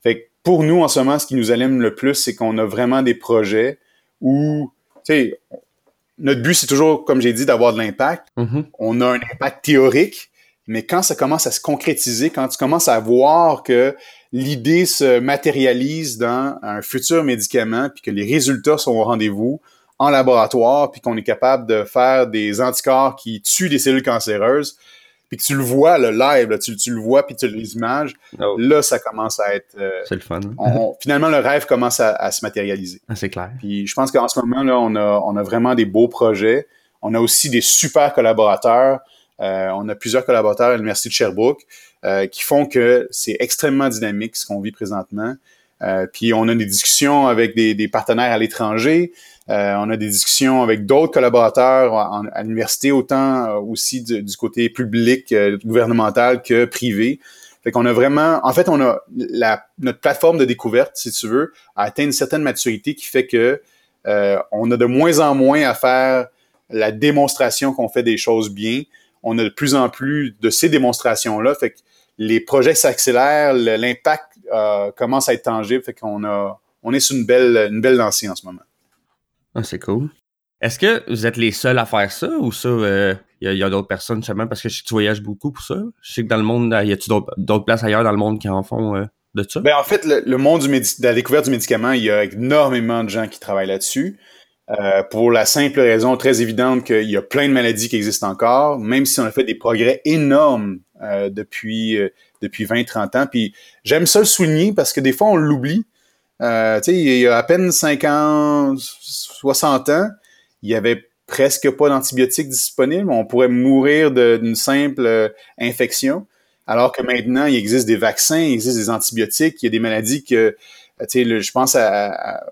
Fait que pour nous, en ce moment, ce qui nous allume le plus, c'est qu'on a vraiment des projets où, tu sais, notre but, c'est toujours, comme j'ai dit, d'avoir de l'impact. Mhm. On a un impact théorique, mais quand ça commence à se concrétiser, quand tu commences à voir que l'idée se matérialise dans un futur médicament, puis que les résultats sont au rendez-vous, en laboratoire, puis qu'on est capable de faire des anticorps qui tuent des cellules cancéreuses, puis que tu le vois, le live, tu, le vois, puis tu les images, oh. là, ça commence à être... Euh, c'est le fun. finalement, le rêve commence à, se matérialiser. Ah, c'est clair. Puis je pense qu'en ce moment, là, on a, on a vraiment des beaux projets. On a aussi des super collaborateurs. Euh, on a plusieurs collaborateurs à l'Université de Sherbrooke euh, qui font que c'est extrêmement dynamique ce qu'on vit présentement. Puis on a des discussions avec des, des partenaires à l'étranger. Euh, on a des discussions avec d'autres collaborateurs à l'université, autant euh, aussi du, côté public, euh, gouvernemental que privé. Fait qu'on a vraiment, en fait, on a la, notre plateforme de découverte, si tu veux, a atteint une certaine maturité qui fait que on a de moins en moins à faire la démonstration qu'on fait des choses bien. On a de plus en plus de ces démonstrations-là. Fait que les projets s'accélèrent, l'impact commence à être tangible. Fait qu'on a, on est sur une belle, une belle lancée en ce moment. Ah, c'est cool. Est-ce que vous êtes les seuls à faire ça ou ça, il euh, y a, d'autres personnes justement? Parce que tu voyages beaucoup pour ça? Je sais que dans le monde, y a-tu d'autres places ailleurs dans le monde qui en font euh, de ça? Ben, en fait, le, monde du de la découverte du médicament, il y a énormément de gens qui travaillent là-dessus. euh, pour la simple raison très évidente qu'il y a plein de maladies qui existent encore, même si on a fait des progrès énormes euh, depuis euh, depuis 20-30 ans. Puis j'aime ça le souligner parce que des fois on l'oublie. Euh, il y a à peine 50, 60 ans, il y avait presque pas d'antibiotiques disponibles. On pourrait mourir d'une simple infection. Alors que maintenant, il existe des vaccins, il existe des antibiotiques, il y a des maladies que tu je pense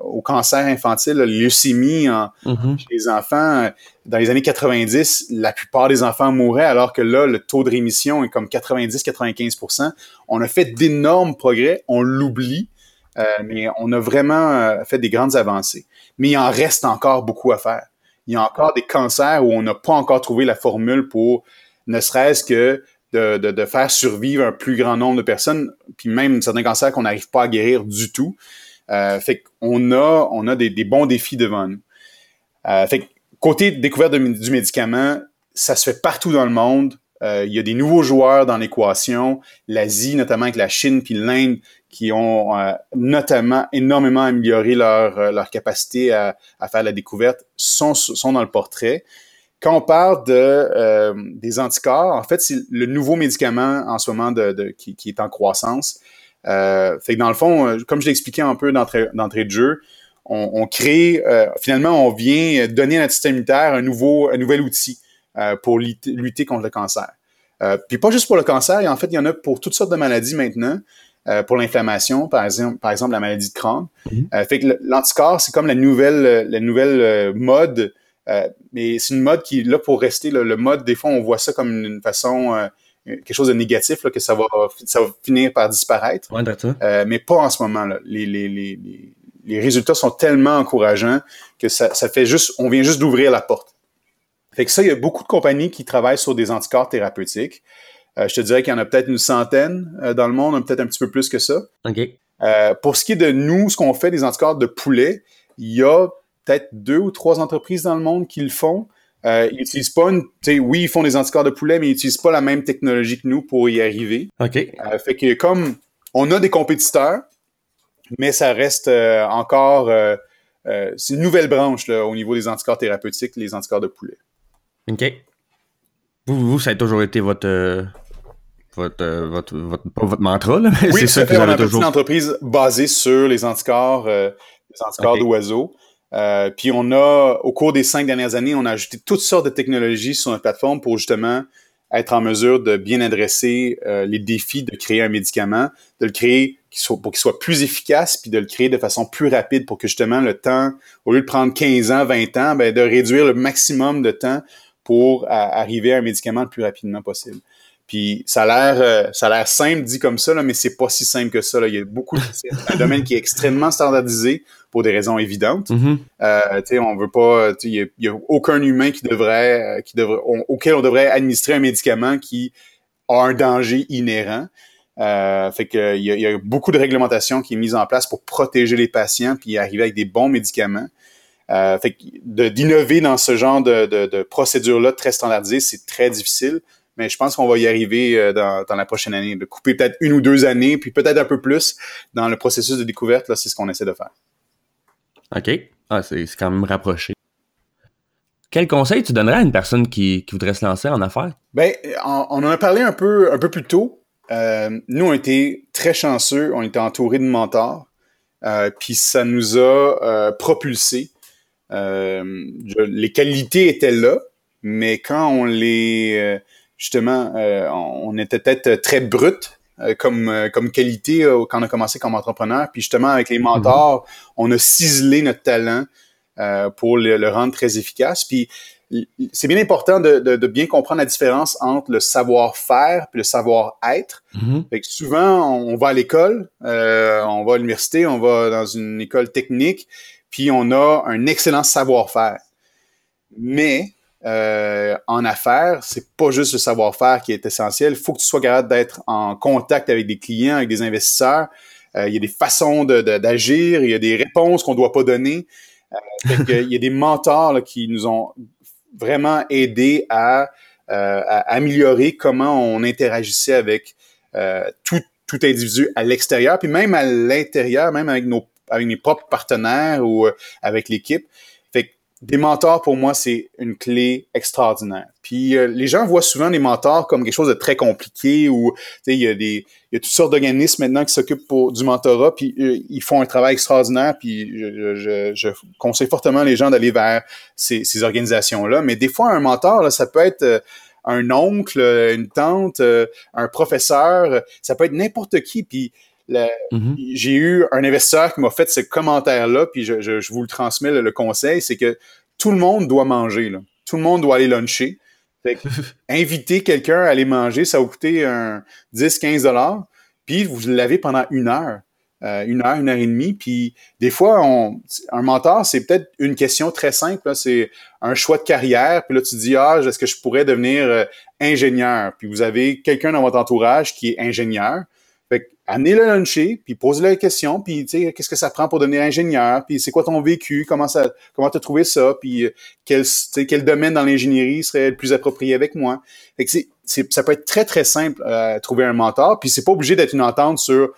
au cancer infantile, la leucémie mm-hmm. chez les enfants. Dans les années 90, la plupart des enfants mouraient, alors que là, le taux de rémission est comme 90-95% On a fait d'énormes progrès, on l'oublie, euh, mais on a vraiment euh, fait des grandes avancées. Mais il en reste encore beaucoup à faire. Il y a encore des cancers où on n'a pas encore trouvé la formule pour ne serait-ce que de, faire survivre un plus grand nombre de personnes, puis même certains cancers qu'on n'arrive pas à guérir du tout. Euh, fait qu'on a, on a des, bons défis devant nous. Euh, fait que côté découverte du médicament, ça se fait partout dans le monde. Euh, il y a des nouveaux joueurs dans l'équation. L'Asie, notamment avec la Chine puis l'Inde, qui ont notamment énormément amélioré leur, leur capacité à, à, faire la découverte, sont, sont dans le portrait quand on parle de euh, des anticorps, en fait, c'est le nouveau médicament en ce moment de, qui, qui, est en croissance. Euh, fait que dans le fond, euh, comme je l'expliquais un peu d'entrée, de jeu, on, on crée, euh, finalement, on vient donner à notre système immunitaire un nouveau, un nouvel outil pour lutter, contre le cancer. puis pas juste pour le cancer, en fait, il y en a pour toutes sortes de maladies maintenant. pour l'inflammation, par exemple, par exemple la maladie de Crohn. Mm-hmm. fait que l'anticorps, c'est comme la nouvelle, la nouvelle mode mais c'est une mode qui est là pour rester. le mode, des fois, on voit ça comme une façon, euh, quelque chose de négatif, là, que ça va, ça va finir par disparaître. Ouais, euh, mais pas en ce moment. Là. Les, les, les, les, résultats sont tellement encourageants que ça, ça fait juste, on vient juste d'ouvrir la porte. Fait que ça, il y a beaucoup de compagnies qui travaillent sur des anticorps thérapeutiques. je te dirais qu'il y en a peut-être une centaine dans le monde, peut-être un petit peu plus que ça. OK. pour ce qui est de nous, ce qu'on fait des anticorps de poulet, il y a peut-être deux ou trois entreprises dans le monde qui le font. Euh, ils utilisent pas une, oui, ils font des anticorps de poulet, mais ils utilisent pas la même technologie que nous pour y arriver. OK. Euh, fait que comme on a des compétiteurs, mais ça reste euh, encore, c'est une nouvelle branche là, au niveau des anticorps thérapeutiques, les anticorps de poulet. OK. Vous, vous ça a toujours été votre, votre, votre, votre, pas votre mantra, là, mais oui, c'est ça que vous avez toujours... une entreprise basée sur les anticorps, les anticorps d'oiseaux. Euh, puis on a, au cours des cinq dernières années, on a ajouté toutes sortes de technologies sur notre plateforme pour justement être en mesure de bien adresser euh, les défis de créer un médicament, de le créer pour qu'il soit plus efficace, puis de le créer de façon plus rapide pour que justement le temps, au lieu de prendre 15 ans, 20 ans, ben, de réduire le maximum de temps pour arriver à un médicament le plus rapidement possible. Puis ça a l'air euh, ça a l'air simple dit comme ça, là, mais c'est pas si simple que ça. Là. Il y a beaucoup de, c'est un domaine qui est extrêmement standardisé pour des raisons évidentes. Mm-hmm. euh, on veut pas, il y, a aucun humain qui devrait, euh, qui devrait, auquel on devrait administrer un médicament qui a un danger inhérent. Euh, fait que il y, a, beaucoup de réglementation qui est mise en place pour protéger les patients puis arriver avec des bons médicaments. Euh, fait que d'innover dans ce genre de, de, de procédure-là très standardisée, c'est très difficile mais je pense qu'on va y arriver euh, dans, dans, la prochaine année, de couper peut-être une ou deux années, puis peut-être un peu plus dans le processus de découverte. Là, c'est ce qu'on essaie de faire. OK. Ah, c'est quand même rapproché. Quel conseil tu donnerais à une personne qui, qui voudrait se lancer en affaires? Ben, on, en a parlé un peu, un peu plus tôt. Euh, nous, on était très chanceux. On était entourés de mentors. Euh, puis ça nous a euh, propulsés. Les qualités étaient là, mais quand on les justement, euh, on était peut-être très brut euh, comme, euh, comme qualité quand on a commencé comme entrepreneur. Puis justement, avec les mentors, mm-hmm. on a ciselé notre talent pour le, rendre très efficace. Puis c'est bien important de, de, bien comprendre la différence entre le savoir-faire et le savoir-être. Mm-hmm. souvent, on va à l'école, on va à l'université, on va dans une école technique, puis on a un excellent savoir-faire. Mais euh, en affaires, c'est pas juste le savoir-faire qui est essentiel. Il faut que tu sois capable d'être en contact avec des clients, avec des investisseurs. Euh, il y a des façons d'agir, il y a des réponses qu'on doit pas donner. Euh, il y a des mentors qui nous ont vraiment aidé à, améliorer comment on interagissait avec tout, tout individu à l'extérieur, puis même à l'intérieur, même avec nos avec mes propres partenaires ou avec l'équipe des mentors, pour moi, c'est une clé extraordinaire. Puis euh, les gens voient souvent les mentors comme quelque chose de très compliqué ou il y a des il y a toutes sortes d'organismes maintenant qui s'occupent du mentorat puis euh, ils font un travail extraordinaire puis je, conseille fortement les gens d'aller vers ces, ces organisations là. Mais des fois un mentor là, ça peut être euh, un oncle, une tante, un professeur, ça peut être n'importe qui puis Mm-hmm. J'ai eu un investisseur qui m'a fait ce commentaire-là, puis je, je, vous le transmets, le, conseil, c'est que tout le monde doit manger. Là. Tout le monde doit aller luncher. inviter quelqu'un à aller manger, ça va coûter un 10-15 dollars, puis vous l'avez pendant une heure. Euh, une heure, une heure et demie. Puis des fois, on, un mentor, c'est peut-être une question très simple. C'est un choix de carrière. Puis là, tu dis, ah, est-ce que je pourrais devenir euh, ingénieur? Puis vous avez quelqu'un dans votre entourage qui est ingénieur. Amenez-le luncher, puis posez-le la question, puis tu sais, qu'est-ce que ça prend pour devenir ingénieur, puis c'est quoi ton vécu, comment ça, comment t'as trouvé ça, puis euh, quel, quel domaine dans l'ingénierie serait le plus approprié avec moi. Fait que c'est, ça peut être très très simple euh, trouver un mentor, puis c'est pas obligé d'être une entente sur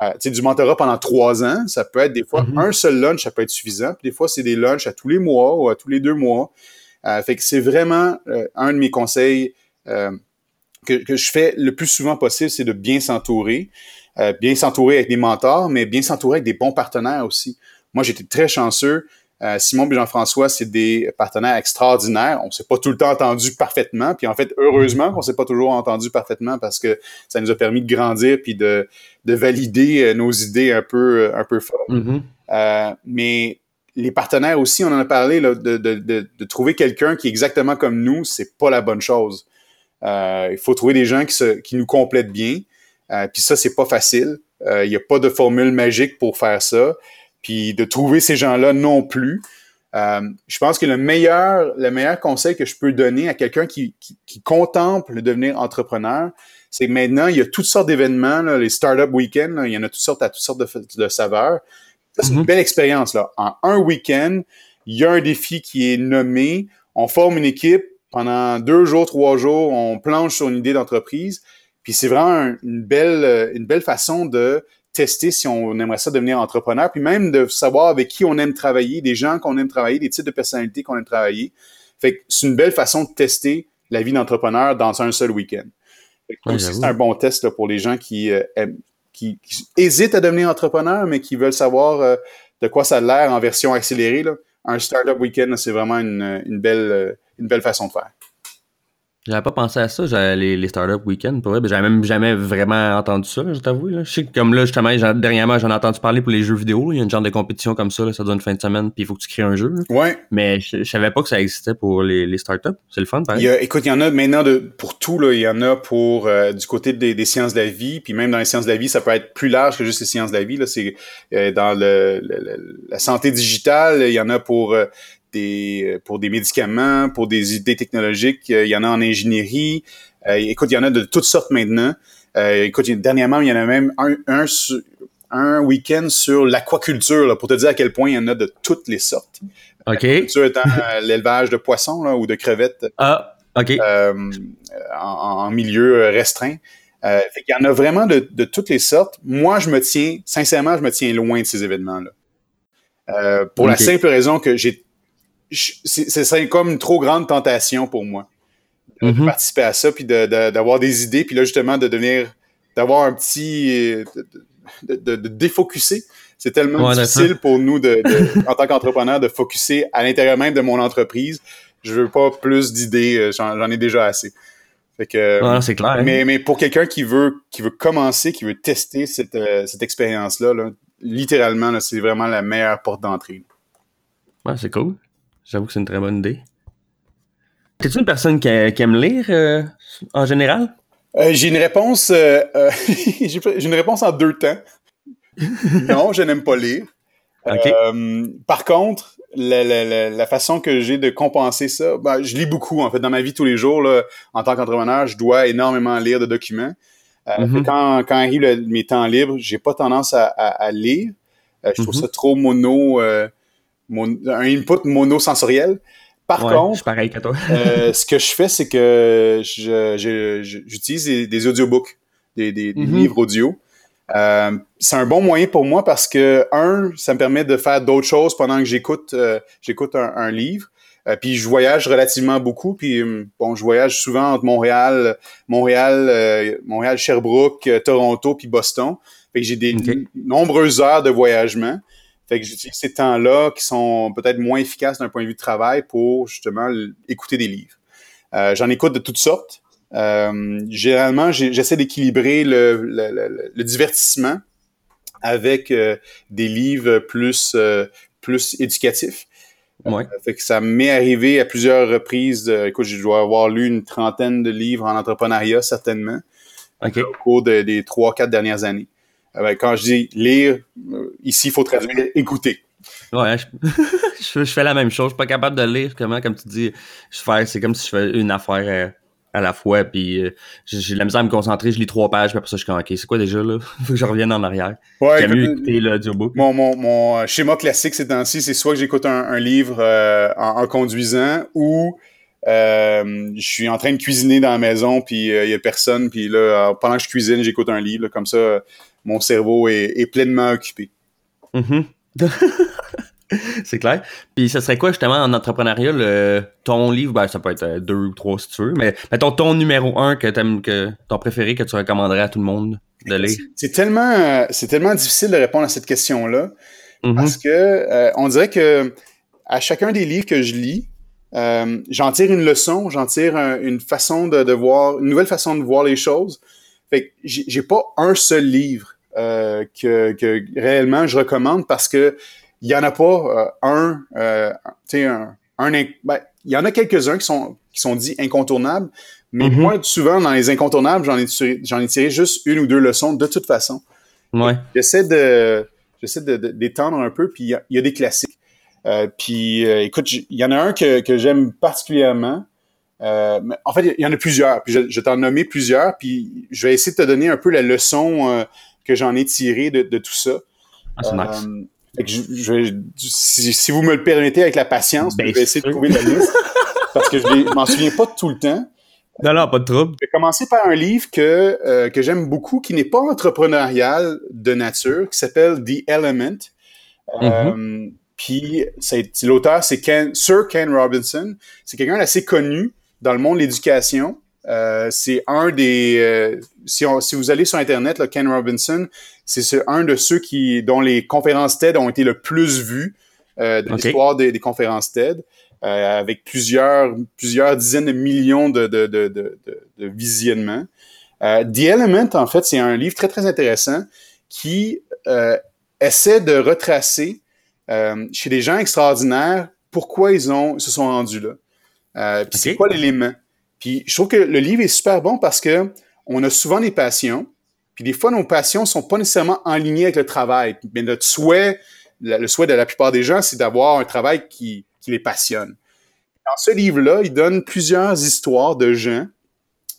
euh, du mentorat pendant trois ans. Ça peut être des fois mm-hmm. un seul lunch, ça peut être suffisant. Puis des fois c'est des lunchs à tous les mois ou à tous les deux mois. Euh, fait que c'est vraiment un de mes conseils que, je fais le plus souvent possible, c'est de bien s'entourer. Euh, bien s'entourer avec des mentors, mais bien s'entourer avec des bons partenaires aussi. Moi, j'étais très chanceux. Euh, Simon et Jean-François, c'est des partenaires extraordinaires. On s'est pas tout le temps entendu parfaitement, puis en fait, heureusement qu'on s'est pas toujours entendu parfaitement parce que ça nous a permis de grandir puis de, de valider euh, nos idées un peu un peu fortes. Mm-hmm. mais les partenaires aussi, on en a parlé, là, de, de, de, de trouver quelqu'un qui est exactement comme nous, c'est pas la bonne chose. Euh, il faut trouver des gens qui, se, qui nous complètent bien. Euh, puis ça, c'est pas facile. Euh, il n'y a pas de formule magique pour faire ça. Puis de trouver ces gens-là non plus. je pense que le meilleur, le meilleur conseil que je peux donner à quelqu'un qui, qui, contemple le devenir entrepreneur, c'est que maintenant, il y a toutes sortes d'événements, les Startup Weekends, il y en a toutes sortes à toutes sortes de, saveurs. c'est une mm-hmm. belle expérience. là. En un week-end, il y a un défi qui est nommé, on forme une équipe, pendant deux jours, trois jours, on planche sur une idée d'entreprise. Puis c'est vraiment une belle, euh, une belle façon de tester si on aimerait ça devenir entrepreneur, puis même de savoir avec qui on aime travailler, des gens qu'on aime travailler, des types de personnalités qu'on aime travailler. Fait que c'est une belle façon de tester la vie d'entrepreneur dans un seul week-end. c'est un bon test pour les gens qui, euh, qui, hésitent à devenir entrepreneur, mais qui veulent savoir euh, de quoi ça a l'air en version accélérée. Là. Un startup week-end, c'est vraiment une, une belle une belle façon de faire. J'avais pas pensé à ça, les, les startup week-ends, pour vrai. J'avais même jamais vraiment entendu ça, je t'avoue. Je sais que comme là, justement, dernièrement, j'en ai entendu parler pour les jeux vidéo. Il y a une genre de compétition comme ça, ça donne une fin de semaine, puis il faut que tu crées un jeu. Ouais. Mais je, savais pas que ça existait pour les, les startups. C'est le fun, pareil. Il écoute, il y en a maintenant de, pour tout, là. Il y en a pour euh, du côté des, sciences de la vie, puis même dans les sciences de la vie, ça peut être plus large que juste les sciences de la vie. Là. C'est euh, dans le, la santé digitale, il y en a pour euh, des, pour des médicaments, pour des idées technologiques. Euh, il y en a en ingénierie. Euh, écoute, il y en a de toutes sortes maintenant. Euh, écoute, dernièrement, il y en a même un, un, un week-end sur l'aquaculture, pour te dire à quel point il y en a de toutes les sortes. OK. L'aquaculture étant l'élevage de poissons là, ou de crevettes. Ah, OK. en, milieu restreint. Euh, fait il y en a vraiment de, de, toutes les sortes. Moi, je me tiens, sincèrement, je me tiens loin de ces événements-là. Euh, pour la simple raison que j'ai ce serait comme une trop grande tentation pour moi de mm-hmm. participer à ça, puis d'avoir des idées, puis là, justement, de devenir, d'avoir un petit, de, de, de défocuser. C'est tellement difficile pour nous, de, en tant qu'entrepreneur, de focuser à l'intérieur même de mon entreprise. Je veux pas plus d'idées, euh, j'en ai déjà assez. Fait que, c'est clair. Mais, mais pour quelqu'un qui veut, qui veut commencer, qui veut tester cette, euh, cette expérience-là, là, littéralement, c'est vraiment la meilleure porte d'entrée. Ouais, c'est cool. J'avoue que c'est une très bonne idée. T'es-tu une personne qui, aime lire euh, en général? Euh, j'ai une réponse. Euh, j'ai une réponse en deux temps. non, je n'aime pas lire. par contre, la, façon que j'ai de compenser ça, ben, je lis beaucoup en fait dans ma vie tous les jours. Là, en tant qu'entrepreneur, je dois énormément lire de documents. Mm-hmm. quand, quand arrive mes temps libres, j'ai pas tendance à, lire. je trouve mm-hmm. ça trop mono un input monosensoriel. Par contre, pareil toi. euh, ce que je fais, c'est que j'utilise des, audiobooks, des, des, mm-hmm. livres audio. Euh, c'est un bon moyen pour moi parce que, un, ça me permet de faire d'autres choses pendant que j'écoute euh, j'écoute un, livre. Euh, puis je voyage relativement beaucoup. Puis bon, je voyage souvent entre Montréal, Montréal, Montréal, Sherbrooke, Toronto, puis Boston. Fait que j'ai des nombreuses heures de voyagement. Fait que j'utilise ces temps-là qui sont peut-être moins efficaces d'un point de vue de travail pour justement écouter des livres. J'en écoute de toutes sortes. Euh, généralement, j'essaie d'équilibrer le, le, le, divertissement avec euh, des livres plus, euh, plus éducatifs. Ouais. fait que ça m'est arrivé à plusieurs reprises. écoute, je dois avoir lu une trentaine de livres en entrepreneuriat, certainement, au cours des trois, quatre dernières années. Quand je dis lire, ici, il faut traduire écouter. Ouais, je, je, fais la même chose. Je suis pas capable de lire, comment, comme tu dis, je fais, c'est comme si je fais une affaire à la fois, puis euh, j'ai la misère à me concentrer, je lis trois pages, puis après ça, je suis comme, OK, c'est quoi déjà, là? Faut que je revienne en arrière. Ouais, mieux écouter l'audiobook. Mon, mon, mon euh, schéma classique ces temps-ci, c'est soit que j'écoute un, livre euh, en, conduisant, ou je suis en train de cuisiner dans la maison, puis il y a personne, puis là, pendant que je cuisine, j'écoute un livre, comme ça, mon cerveau est, pleinement occupé. Mm c'est clair. Puis ce serait quoi justement en entrepreneuriat le, ton livre, ben, ça peut être euh, deux ou trois si tu veux, mais mettons ton numéro un que t'aimes que ton préféré que tu recommanderais à tout le monde de lire? C'est tellement euh, c'est tellement difficile de répondre à cette question-là. Mm-hmm. Parce que euh, on dirait que à chacun des livres que je lis, j'en tire une leçon, j'en tire une façon de, voir, une nouvelle façon de voir les choses. Fait que j'ai pas un seul livre que, que réellement je recommande parce que il y en a pas euh, un, euh, tu sais, un, un ben, il y en a quelques-uns qui sont qui sont dits incontournables, mais mm-hmm. moi souvent dans les incontournables, j'en ai tiré, j'en ai tiré juste une ou deux leçons de toute façon. Ouais. J'essaie de j'essaie de, d'étendre un peu, puis il y, a des classiques. Euh, puis euh, écoute, il y en a un que, que j'aime particulièrement. Euh, en fait, il y en a plusieurs. Puis je, je t'en nommer plusieurs. Puis je vais essayer de te donner un peu la leçon que j'en ai tirée de, de tout ça. Ah, c'est nice je, si, vous me le permettez avec la patience, je vais essayer de trouver la liste parce que je, m'en souviens pas tout le temps. Non, non, pas de trouble. Je vais commencer par un livre que, euh, que j'aime beaucoup, qui n'est pas entrepreneurial de nature, qui s'appelle The Element. Euh, mm-hmm. Puis l'auteur, c'est Ken, Sir Ken Robinson. C'est quelqu'un d'assez connu dans le monde de l'éducation. Euh, c'est un des. Euh, si, si, vous allez sur Internet, là, Ken Robinson, c'est un de ceux qui dont les conférences TED ont été le plus vues euh, de l'histoire des, des, conférences TED, avec plusieurs, plusieurs dizaines de millions de, de, de, de, de visionnements. The Element, en fait, c'est un livre très, très intéressant qui essaie de retracer chez des gens extraordinaires pourquoi ils, ont, se sont rendus là. C'est quoi l'élément? Puis je trouve que le livre est super bon parce que on a souvent des passions, puis des fois nos passions sont pas nécessairement en ligne avec le travail. Mais notre souhait, le souhait de la plupart des gens, c'est d'avoir un travail qui, qui les passionne. Dans ce livre-là, il donne plusieurs histoires de gens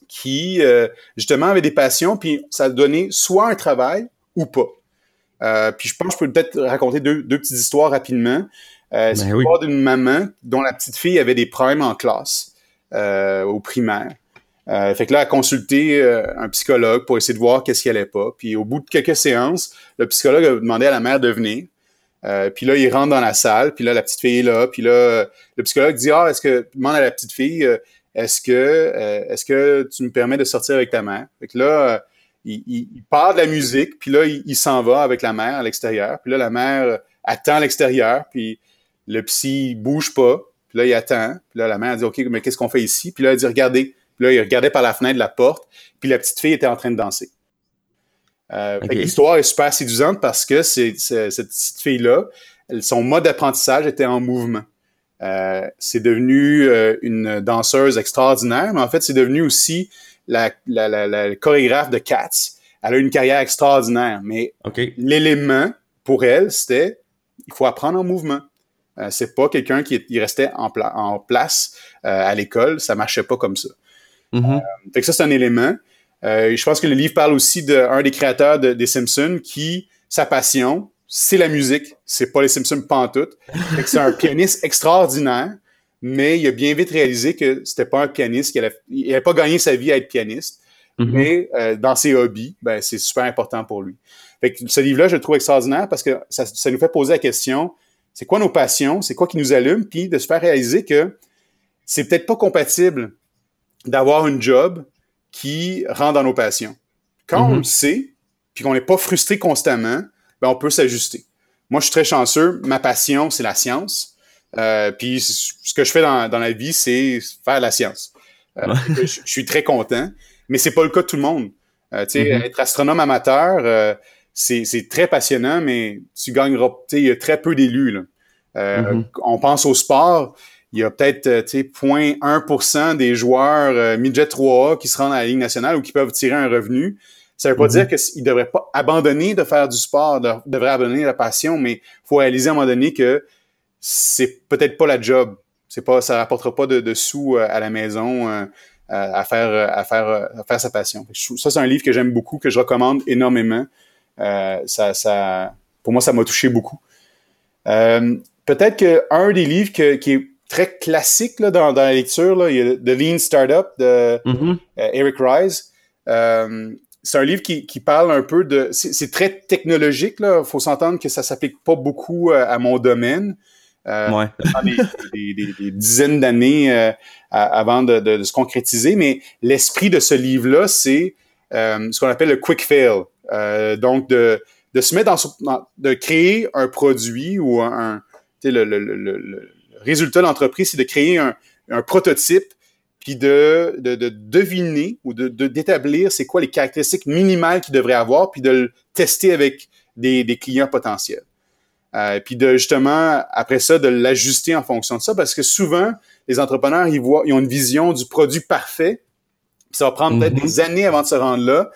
qui, euh, justement, avaient des passions, puis ça donné soit un travail ou pas. Euh, puis je pense que je peux peut-être raconter deux, deux petites histoires rapidement. Euh, c'est ben l'histoire d'une maman dont la petite fille avait des problèmes en classe euh, au primaire. Euh, fait que là, a consulté euh, un psychologue pour essayer de voir qu'est-ce qui allait pas. Puis au bout de quelques séances, le psychologue a demandé à la mère de venir. Euh, puis là, il rentre dans la salle, puis là, la petite fille est là. Puis là, le psychologue dit Ah, est-ce que demande à la petite fille, est-ce que est-ce que tu me permets de sortir avec ta mère? Fait que là, il, il, part de la musique, puis là, il, il s'en va avec la mère à l'extérieur. Puis là, la mère attend à l'extérieur, puis le psy bouge pas. Puis là, il attend. Puis là, la mère dit, OK, mais qu'est-ce qu'on fait ici? Puis là, elle dit, regardez. Puis là, il regardait par la fenêtre de la porte. Puis la petite fille était en train de danser. Euh, L'histoire est super séduisante parce que c'est, cette petite fille-là, son mode d'apprentissage était en mouvement. Euh, c'est devenu euh, une danseuse extraordinaire, mais en fait, c'est devenu aussi la, la, la, la, chorégraphe de Cats. Elle a une carrière extraordinaire, mais l'élément pour elle, c'était il faut apprendre en mouvement. Euh, c'est pas quelqu'un qui restait en, en place euh, à l'école. Ça marchait pas comme ça. Euh, fait que ça, c'est un élément. je pense que le livre parle aussi d'un des créateurs des Simpsons qui, sa passion, c'est la musique. C'est pas les Simpsons pantoute. c'est un pianiste extraordinaire, mais il a bien vite réalisé que c'était pas un pianiste, qu'il il pas gagné sa vie à être pianiste. mm-hmm. mais dans ses hobbies, ben, c'est super important pour lui. Fait que ce livre-là, je le trouve extraordinaire parce que ça, ça nous fait poser la question, c'est quoi nos passions, c'est quoi qui nous allume, puis de se faire réaliser que c'est peut-être pas compatible d'avoir une job qui rentre dans nos passions. Quand on mm-hmm. le sait, puis qu'on n'est pas frustré constamment, ben on peut s'ajuster. Moi, je suis très chanceux. Ma passion, c'est la science. Euh, puis ce que je fais dans, dans la vie, c'est faire la science. Euh, je, suis très content, mais c'est pas le cas de tout le monde. Euh, tu sais, mm-hmm. être astronome amateur, euh, c'est très passionnant, mais tu gagneras. Tu sais, il y a très peu d'élus. Mm-hmm. On pense au sport. Il y a peut-être 0.1% des joueurs midget 3A qui se rendent à la Ligue nationale ou qui peuvent tirer un revenu. Ça veut pas dire mhm. qu'ils devraient pas abandonner de faire du sport, de, devraient abandonner la passion, mais il faut réaliser à un moment donné que c'est peut-être pas la job. C'est pas, ça rapportera pas de, sous euh, à la maison euh, à faire, à faire, à faire sa passion. Ça, c'est un livre que j'aime beaucoup, que je recommande énormément. Euh, ça, ça, pour moi, ça m'a touché beaucoup. peut-être qu'un des livres qui est très classique là, dans, dans, la lecture, là, il y a The Lean Startup de mhm. Eric Rise c'est un livre qui, qui, parle un peu de... C'est très technologique, là. faut s'entendre que ça s'applique pas beaucoup euh, à, mon domaine. Euh, ouais. des, des, des, dizaines d'années euh, avant de, de, se concrétiser, mais l'esprit de ce livre-là, c'est euh, ce qu'on appelle le quick fail. Donc, de, de se mettre dans, de créer un produit ou un... le, le, le, le résultat de l'entreprise, c'est de créer un, un prototype puis de, de, de, deviner ou de d'établir c'est quoi les caractéristiques minimales qu'il devrait avoir, puis de le tester avec des, des clients potentiels. Euh, puis de justement, après ça, de l'ajuster en fonction de ça, parce que souvent, les entrepreneurs, ils voient, ils ont une vision du produit parfait, puis ça va prendre peut-être mm-hmm. des années avant de se rendre là,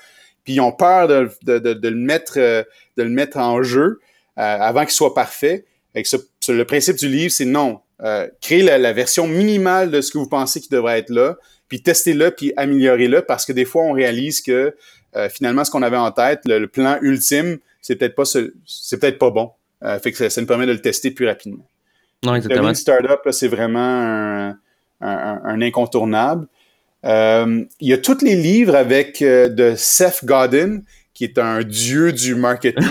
puis ils ont peur de, de, de, le, mettre, euh, de le mettre en jeu euh, avant qu'il soit parfait. Et que le principe du livre, c'est non, euh, créer la, version minimale de ce que vous pensez qui devrait être là, puis testez-le, puis améliorez-le, parce que des fois, on réalise que euh, finalement, ce qu'on avait en tête, le, plan ultime, c'est peut-être pas c'est peut-être pas bon. Euh, fait que ça, nous permet de le tester plus rapidement. Non, exactement. Le Startup, c'est vraiment un, incontournable. Il y a tous les livres avec de Seth Godin, qui est un dieu du marketing,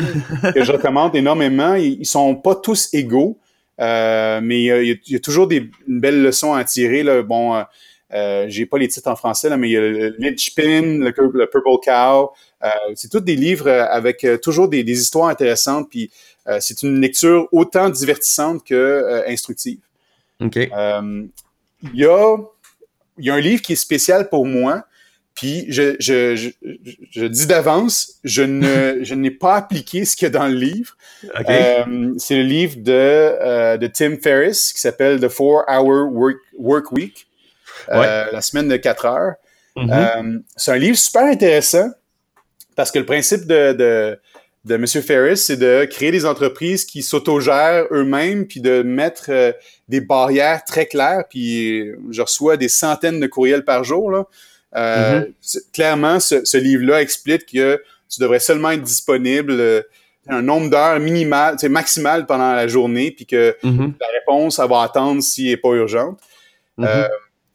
que je recommande énormément. Ils, ils sont pas tous égaux. Euh, mais il y, a, toujours des, une belle leçon à tirer. Là. Bon, euh, euh, j'ai pas les titres en français, là, mais il y a le Linchpin, le, le Purple Cow. Euh, c'est tous des livres avec toujours des, des, histoires intéressantes. Puis c'est une lecture autant divertissante que instructive. OK. il y a il y a un livre qui est spécial pour moi. Puis je, je, je, je dis d'avance, je ne je n'ai pas appliqué ce qu'il y a dans le livre. Euh, c'est le livre de, euh, de Tim Ferriss qui s'appelle The Four Hour Work, Work Week, euh, la semaine de quatre heures. Mm-hmm. c'est un livre super intéressant parce que le principe de, de, de M. Ferriss, c'est de créer des entreprises qui s'autogèrent eux-mêmes, puis de mettre des barrières très claires. Puis je reçois des centaines de courriels par jour là, euh, mm-hmm. Clairement, ce, livre-là explique que tu devrais seulement être disponible euh, un nombre d'heures minimal, maximal pendant la journée, puis que mm-hmm. la réponse, elle va attendre s'il n'est pas urgente. Mm-hmm. Euh,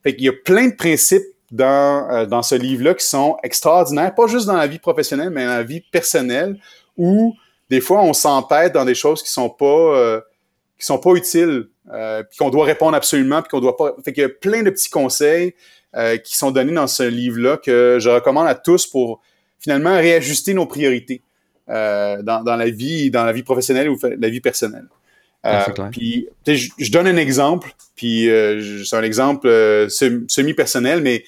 fait qu'il y a plein de principes dans, dans ce livre-là qui sont extraordinaires, pas juste dans la vie professionnelle, mais dans la vie personnelle, où des fois on s'empête dans des choses qui sont pas qui sont pas utiles, puis qu'on doit répondre absolument, puis qu'on doit pas. Fait qu'il y a plein de petits conseils euh, qui sont donnés dans ce livre-là que je recommande à tous pour finalement réajuster nos priorités euh, dans, dans, la vie, dans la vie professionnelle ou la vie personnelle. Euh, puis, je, je, donne un exemple, puis euh, c'est un exemple euh, semi-personnel, mais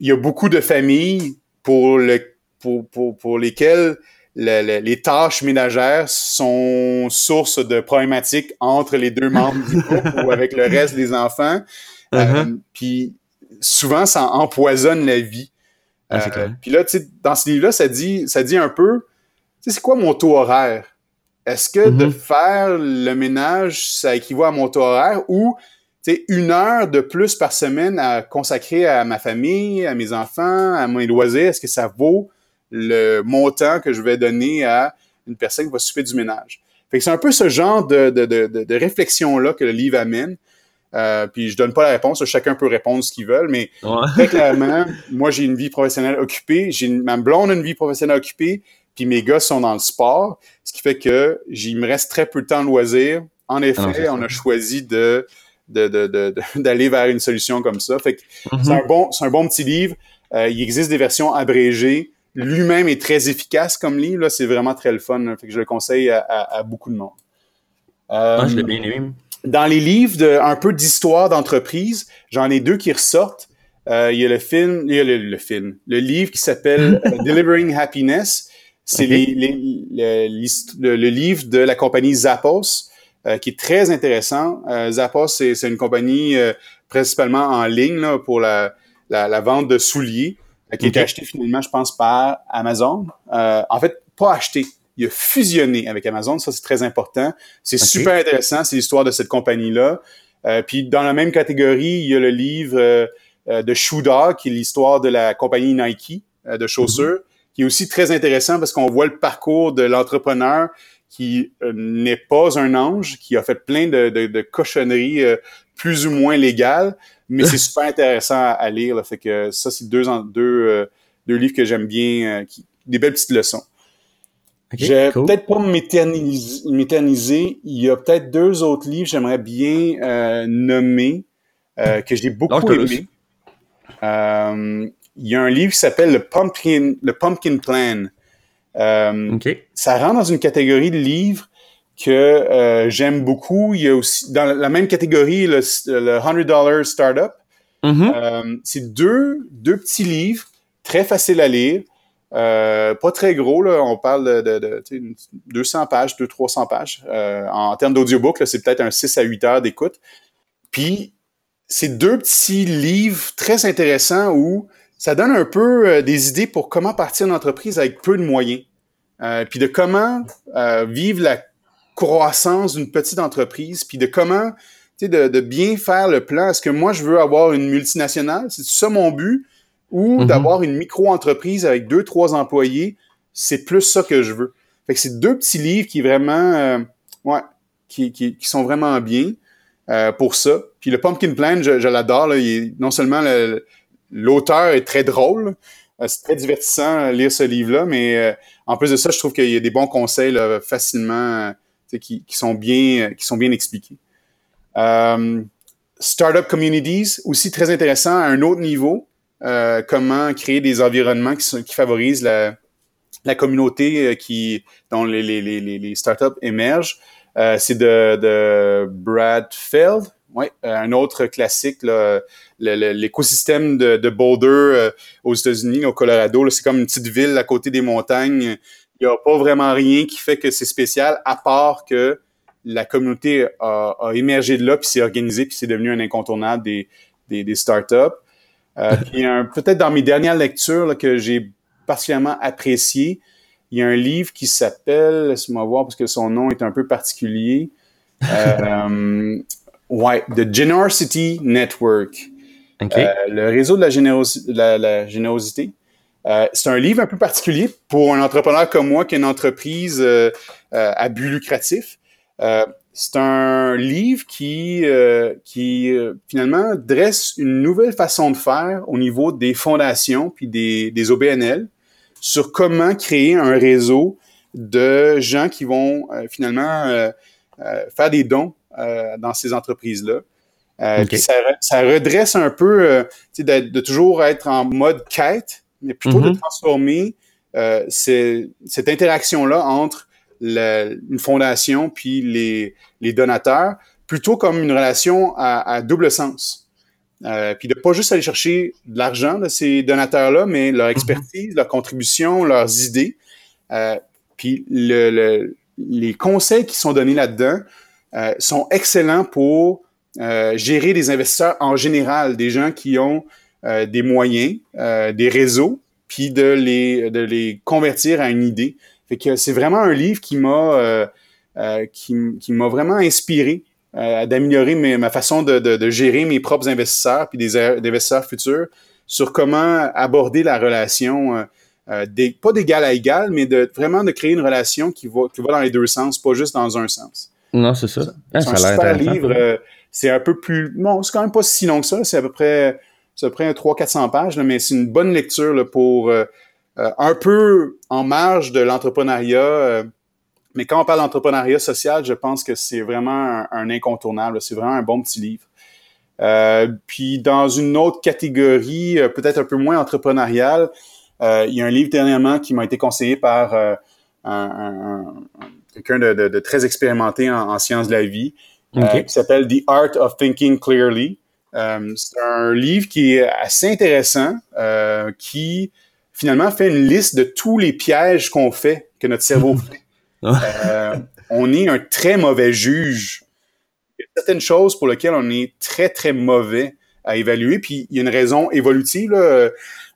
il y a beaucoup de familles pour, le, pour, pour, pour lesquelles les tâches ménagères sont source de problématiques entre les deux membres du couple ou avec le reste des enfants. Uh-huh. puis souvent, ça empoisonne la vie. Ah, euh, puis là, tu sais, dans ce livre-là, ça dit, ça dit un peu, tu sais, c'est quoi mon taux horaire? Est-ce que de mm-hmm. faire le ménage, ça équivaut à mon taux horaire ou, tu sais, une heure de plus par semaine à consacrer à ma famille, à mes enfants, à mes loisirs, est-ce que ça vaut le montant que je vais donner à une personne qui va s'occuper du ménage? Fait que c'est un peu ce genre de, de, de, de réflexion-là que le livre amène. Euh, puis je donne pas la réponse, chacun peut répondre ce qu'il veut, mais très clairement, moi j'ai une vie professionnelle occupée, j'ai ma blonde a une vie professionnelle occupée, puis mes gars sont dans le sport, ce qui fait que il me reste très peu de temps de loisir. En effet, on a choisi de d'aller vers une solution comme ça. Fait que mm-hmm. c'est un bon c'est un bon petit livre. Euh, il existe des versions abrégées. Lui-même est très efficace comme livre. Là, c'est vraiment très le fun. Fait que je le conseille à, beaucoup de monde. ah, je l'ai bien aimé dans les livres de un peu d'histoire d'entreprise, j'en ai deux qui ressortent. Euh, il y a le film, il y a le, film, le livre qui s'appelle euh, Delivering Happiness. C'est les, les, le, le, livre de la compagnie Zappos, euh, qui est très intéressant. Euh, Zappos, c'est une compagnie euh, principalement en ligne là, pour la, la, la, vente de souliers, qui est achetée finalement, je pense, par Amazon. en fait, pas acheté, il a fusionné avec Amazon. Ça, c'est très important. C'est super intéressant. C'est l'histoire de cette compagnie-là. Euh, puis dans la même catégorie, il y a le livre euh, euh de Shoe Dog, qui est l'histoire de la compagnie Nike euh, de chaussures, mm-hmm. qui est aussi très intéressant parce qu'on voit le parcours de l'entrepreneur qui n'est pas un ange, qui a fait plein de, de, de cochonneries plus ou moins légales, mais c'est super intéressant à, lire. Là. Fait que ça, c'est deux, deux, deux livres que j'aime bien, qui, des belles petites leçons. Je vais peut-être pas m'éterniser. Il y a peut-être deux autres livres que j'aimerais bien euh, nommer, euh, que j'ai beaucoup aimé. Euh, il y a un livre qui s'appelle le Pumpkin, le Pumpkin Plan. Euh, Ça rentre dans une catégorie de livres que euh, j'aime beaucoup. Il y a aussi dans la même catégorie le, le $100 Startup. Mm-hmm. C'est deux, deux petits livres très faciles à lire. Euh, pas très gros, là, on parle de, de, 200 pages, 200-300 pages. Euh, en termes d'audiobook, c'est peut-être un 6 à 8 heures d'écoute. Puis, c'est deux petits livres très intéressants où ça donne un peu euh, des idées pour comment partir une entreprise avec peu de moyens. puis de comment vivre la croissance d'une petite entreprise, puis de comment, de, de bien faire le plan. Est-ce que moi, je veux avoir une multinationale? C'est ça mon but? ou mhm. d'avoir une micro-entreprise avec deux, trois employés, c'est plus ça que je veux. Fait que c'est deux petits livres qui vraiment, euh, ouais, qui, qui, qui, sont vraiment bien euh, pour ça. Puis le Pumpkin Plan, je, je l'adore. Non seulement l'auteur est très drôle, euh, c'est très divertissant à lire ce livre-là, mais euh, en plus de ça, je trouve qu'il y a des bons conseils là, facilement, qui, sont bien, qui sont bien expliqués. Startup Communities, aussi très intéressant à un autre niveau. Euh, comment créer des environnements qui, favorisent la, communauté euh, qui dont les, startups émergent. Euh, c'est de, Brad Feld, ouais, un autre classique, l'écosystème de, Boulder aux États-Unis, au Colorado. C'est comme une petite ville à côté des montagnes. Il n'y a pas vraiment rien qui fait que c'est spécial, à part que la communauté a, a émergé de là, puis s'est organisée, puis c'est devenu un incontournable des, des, des startups. Euh, puis peut-être dans mes dernières lectures que j'ai particulièrement apprécié, il y a un livre qui s'appelle, laisse-moi voir parce que son nom est un peu particulier. Euh, ouais, The Generosity Network. Euh, le réseau de la, la, la générosité. Euh, c'est un livre un peu particulier pour un entrepreneur comme moi qui a une entreprise euh, à but lucratif. C'est un livre qui, euh, qui euh, finalement dresse une nouvelle façon de faire au niveau des fondations puis des, des OBNL sur comment créer un réseau de gens qui vont euh, finalement faire des dons dans ces entreprises-là. Ça, ça, redresse un peu de, de, toujours être en mode quête, mais plutôt de mm-hmm. transformer cette interaction-là entre une fondation puis les, les donateurs, plutôt comme une relation à, à double sens. Euh, puis de pas juste aller chercher de l'argent de ces donateurs-là, mais leur mhm. expertise, leur contribution, leurs idées. Euh, puis le, le, les conseils qui sont donnés là-dedans euh, sont excellents pour euh, gérer des investisseurs en général, des gens qui ont euh, des moyens, euh, des réseaux, puis de les, de les convertir à une idée. Fait que c'est vraiment un livre qui m'a euh, euh, qui, qui m'a vraiment inspiré euh, d'améliorer ma façon de, de, de, gérer mes propres investisseurs puis des, investisseurs futurs sur comment aborder la relation des, pas d'égal à égal, mais de vraiment de créer une relation qui va, qui va dans les deux sens, pas juste dans un sens. Non, c'est ça. C'est un super livre C'est un peu plus... Non, c'est quand même pas si long que ça. C'est à peu près, peu près 300-400 pages, mais c'est une bonne lecture là, pour euh, euh, un peu en marge de l'entrepreneuriat. Euh, mais quand on parle d'entrepreneuriat social, je pense que c'est vraiment un, incontournable. C'est vraiment un bon petit livre. puis dans une autre catégorie, peut-être un peu moins entrepreneuriale, il y a un livre dernièrement qui m'a été conseillé par un, quelqu'un de, très expérimenté en, sciences de la vie, qui s'appelle The Art of Thinking Clearly. Euh, c'est un livre qui est assez intéressant, euh, qui finalement fait une liste de tous les pièges qu'on fait, que notre cerveau fait. Euh, on est un très mauvais juge. Il y a certaines choses pour lesquelles on est très, très mauvais à évaluer, puis il y a une raison évolutive.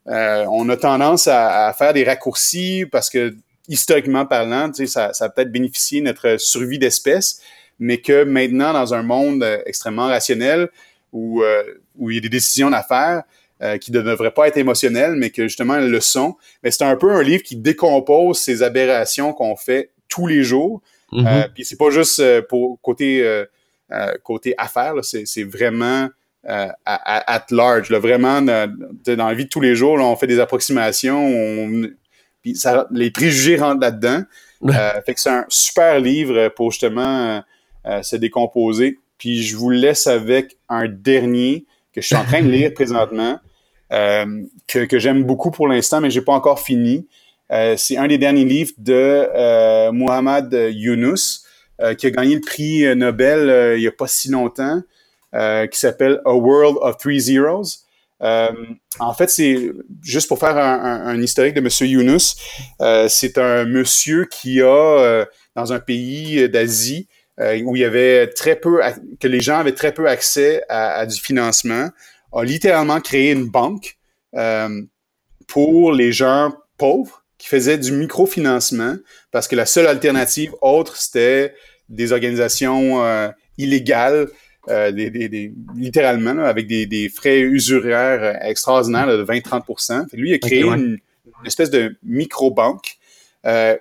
on a tendance à, faire des raccourcis parce que, historiquement parlant, ça, ça a peut-être bénéficié notre survie d'espèce, mais que maintenant, dans un monde extrêmement rationnel, où, euh, où il y a des décisions à faire euh, qui ne devraient pas être émotionnelles, mais que justement elles le sont. Mais c'est un peu un livre qui décompose ces aberrations qu'on fait tous les jours. Mm-hmm. Euh, puis c'est pas juste pour côté côté affaires, c'est vraiment at, large. Là, vraiment, dans, la vie de tous les jours, on fait des approximations, puis ça, les préjugés rentrent là-dedans. fait que c'est un super livre pour justement se décomposer. Puis je vous laisse avec un dernier que je suis en train de lire présentement, euh, que, j'aime beaucoup pour l'instant, mais j'ai pas encore fini. Euh, c'est un des derniers livres de euh, Muhammad Yunus, euh, qui a gagné le prix Nobel il y a pas si longtemps, qui s'appelle A World of Three Zeros. en fait, c'est juste pour faire un, un, un historique de Monsieur Yunus. c'est un monsieur qui a dans un pays d'Asie euh, où il y avait très peu, que les gens avaient très peu accès à, du financement, a littéralement créé une banque euh, pour les gens pauvres qui faisaient du microfinancement parce que la seule alternative autre, c'était des organisations euh, illégales, des, des, littéralement, avec des, des, frais usuraires extraordinaires de 20-30% Lui, il a créé une, espèce de micro-banque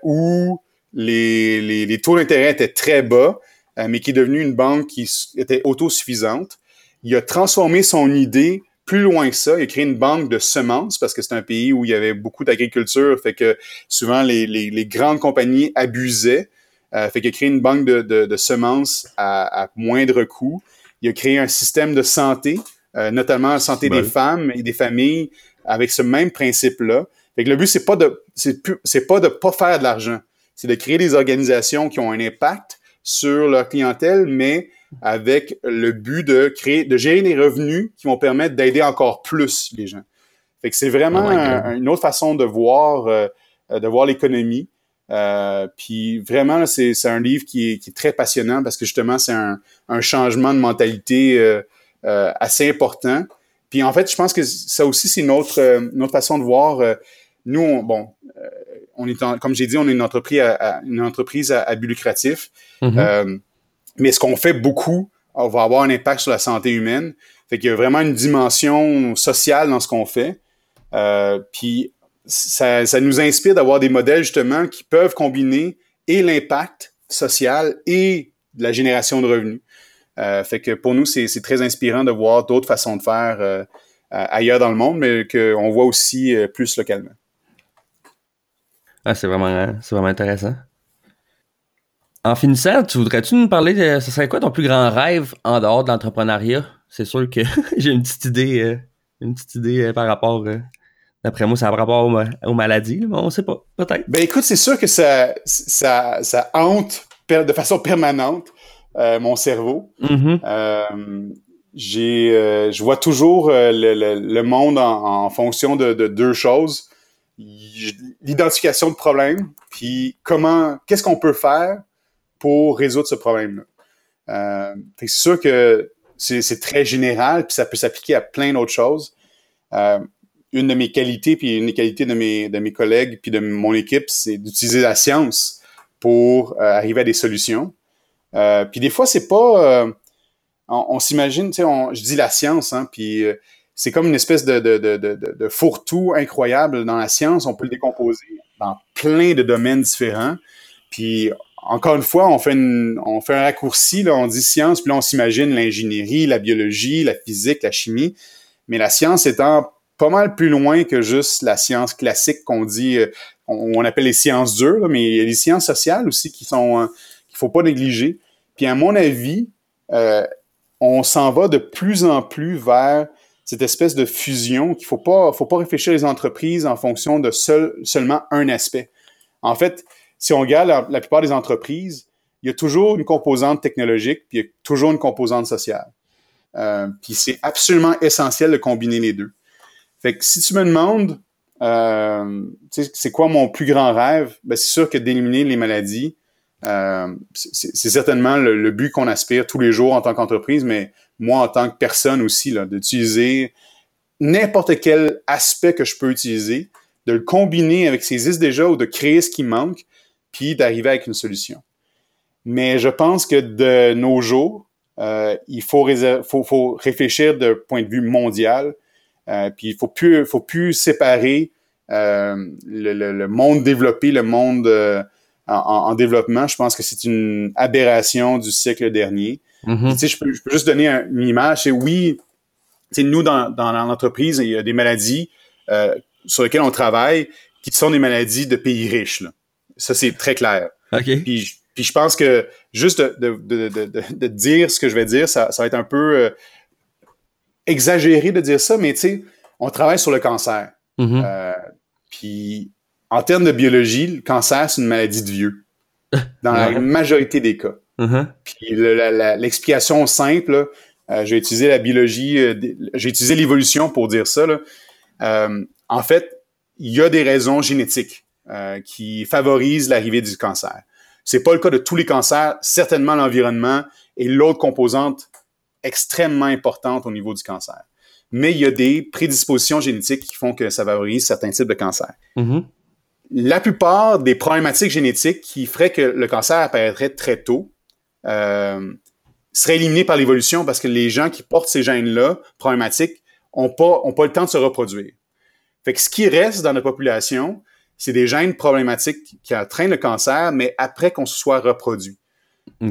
où les, les, les taux d'intérêt étaient très bas, euh, mais qui est devenue une banque qui était autosuffisante. Il a transformé son idée plus loin que ça. Il a créé une banque de semences parce que c'est un pays où il y avait beaucoup d'agriculture, fait que souvent les, les, les grandes compagnies abusaient. Euh, fait qu'il a créé une banque de, de, de semences à, à, moindre coût. Il a créé un système de santé, euh, notamment la santé des femmes et des familles, avec ce même principe-là. Fait que le but c'est pas de c'est pas de pas faire de l'argent, c'est de créer des organisations qui ont un impact sur leur clientèle, mais avec le but de créer, de gérer des revenus qui vont permettre d'aider encore plus les gens. Fait que c'est vraiment oh une autre façon de voir, euh, de voir l'économie. Euh, puis vraiment, c'est un livre qui est, qui est, très passionnant parce que justement, c'est un, un, changement de mentalité euh, euh assez important. Puis en fait, je pense que ça aussi, c'est une autre, une autre façon de voir. nous, on, bon, on est comme j'ai dit, on est une entreprise à, une entreprise à, but lucratif. Mm-hmm. Euh, mais ce qu'on fait beaucoup on va avoir un impact sur la santé humaine. Fait qu'il y a vraiment une dimension sociale dans ce qu'on fait. Euh, puis ça, ça, nous inspire d'avoir des modèles justement qui peuvent combiner et l'impact social et la génération de revenus. Euh, fait que pour nous, c'est très inspirant de voir d'autres façons de faire ailleurs dans le monde, mais qu'on voit aussi plus localement. Ah, c'est vraiment, c'est vraiment intéressant. En finissant, tu voudrais-tu nous parler de ce serait quoi ton plus grand rêve en dehors de l'entrepreneuriat? C'est sûr que j'ai une petite idée, euh, une petite idée euh, par rapport. Euh, d'après moi, ça a rapport aux, maladies, mais on sait pas, peut-être. Ben écoute, c'est sûr que ça, ça, ça hante de façon permanente mon cerveau. Mm-hmm. j'ai, je vois toujours le, monde en, fonction de, de deux choses l'identification de problèmes, puis comment, qu'est-ce qu'on peut faire pour résoudre ce problème-là. Euh, c'est sûr que c'est très général, puis ça peut s'appliquer à plein d'autres choses. Euh, une de mes qualités, puis une des qualités de mes, de mes collègues, puis de mon équipe, c'est d'utiliser la science pour euh, arriver à des solutions. Puis des fois, c'est pas... On, on s'imagine, tu sais, je dis la science, hein, puis c'est comme une espèce de, de, de, de, fourre-tout incroyable dans la science. On peut le décomposer dans plein de domaines différents. Puis encore une fois, on fait, on fait un raccourci, là, on dit science, puis là, on s'imagine l'ingénierie, la biologie, la physique, la chimie. Mais la science étant pas mal plus loin que juste la science classique qu'on dit, euh, on, appelle les sciences dures, mais il y a les sciences sociales aussi qui sont euh, qu'il faut pas négliger. Puis à mon avis, euh, on s'en va de plus en plus vers cette espèce de fusion qu'il faut pas faut pas réfléchir les entreprises en fonction de seul, seulement un aspect. En fait, si on regarde la, plupart des entreprises, il y a toujours une composante technologique, puis il y a toujours une composante sociale. Euh, puis c'est absolument essentiel de combiner les deux. Fait que si tu me demandes, euh, c'est quoi mon plus grand rêve, ben c'est sûr que d'éliminer les maladies, euh, c'est certainement le, but qu'on aspire tous les jours en tant qu'entreprise, mais moi en tant que personne aussi, d'utiliser n'importe quel aspect que je peux utiliser, de le combiner avec ce qui existe déjà ou de créer ce qui manque, puis d'arriver avec une solution. Mais je pense que de nos jours, euh, il faut, faut, réfléchir d'un point de vue mondial. Euh, puis il faut plus, faut plus séparer euh, le, le, monde développé, le monde en, développement. Je pense que c'est une aberration du siècle dernier. Tu sais, je peux, je peux, juste donner une image. C'est oui, tu sais, nous dans, dans l'entreprise, il y a des maladies euh, sur lesquelles on travaille qui sont des maladies de pays riches. Là. Ça, c'est très clair. Puis, puis je pense que juste de, de, de, de, dire ce que je vais dire, ça, ça va être un peu euh, exagéré de dire ça, mais tu sais, on travaille sur le cancer. Mm-hmm. euh, puis en termes de biologie, le cancer, c'est une maladie de vieux. Dans la majorité des cas. Mm-hmm. Puis l'explication simple, euh, j'ai utilisé la biologie, euh, j'ai utilisé l'évolution pour dire ça. Là. Euh, en fait, il y a des raisons génétiques qui favorisent l'arrivée du cancer. C'est pas le cas de tous les cancers. Certainement, l'environnement est l'autre composante extrêmement importante au niveau du cancer. Mais il y a des prédispositions génétiques qui font que ça favorise certains types de cancers. Mm-hmm. La plupart des problématiques génétiques qui feraient que le cancer apparaîtrait très tôt euh, seraient éliminées par l'évolution parce que les gens qui portent ces gènes-là, problématiques, ont pas, ont pas le temps de se reproduire. Fait que ce qui reste dans la population, c'est des gènes problématiques qui entraînent le cancer, mais après qu'on se soit reproduit.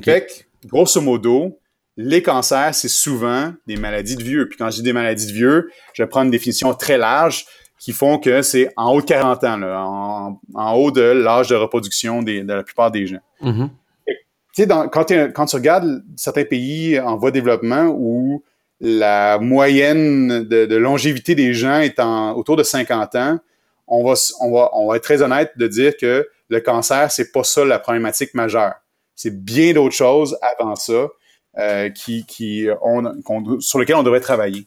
Fait que, grosso modo, les cancers, c'est souvent des maladies de vieux. Puis quand je dis des maladies de vieux, je vais prendre une définition très large qui font que c'est en haut de 40 ans, là, en, en, haut de l'âge de reproduction des, de la plupart des gens. Mm-hmm. Sais, quand, tu regardes certains pays en voie de développement où la moyenne de, longévité des gens est autour de 50 ans, on va, être très honnête de dire que le cancer, c'est pas ça la problématique majeure. C'est bien d'autres choses avant ça euh, qui, qui on, sur lesquelles on devrait travailler.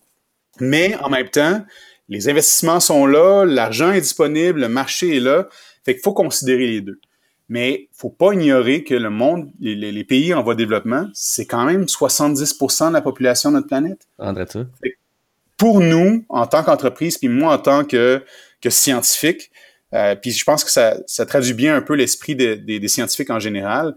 Mais en même temps, les investissements sont là, l'argent est disponible, le marché est là. Fait faut considérer les deux. Mais faut pas ignorer que le monde, les, les pays en voie de développement, c'est quand même 70% de la population de notre planète. André, ça. Pour nous, en tant qu'entreprise, puis moi en tant que que scientifique. Euh, puis je pense que ça, ça traduit bien un peu l'esprit de, de, des scientifiques en général.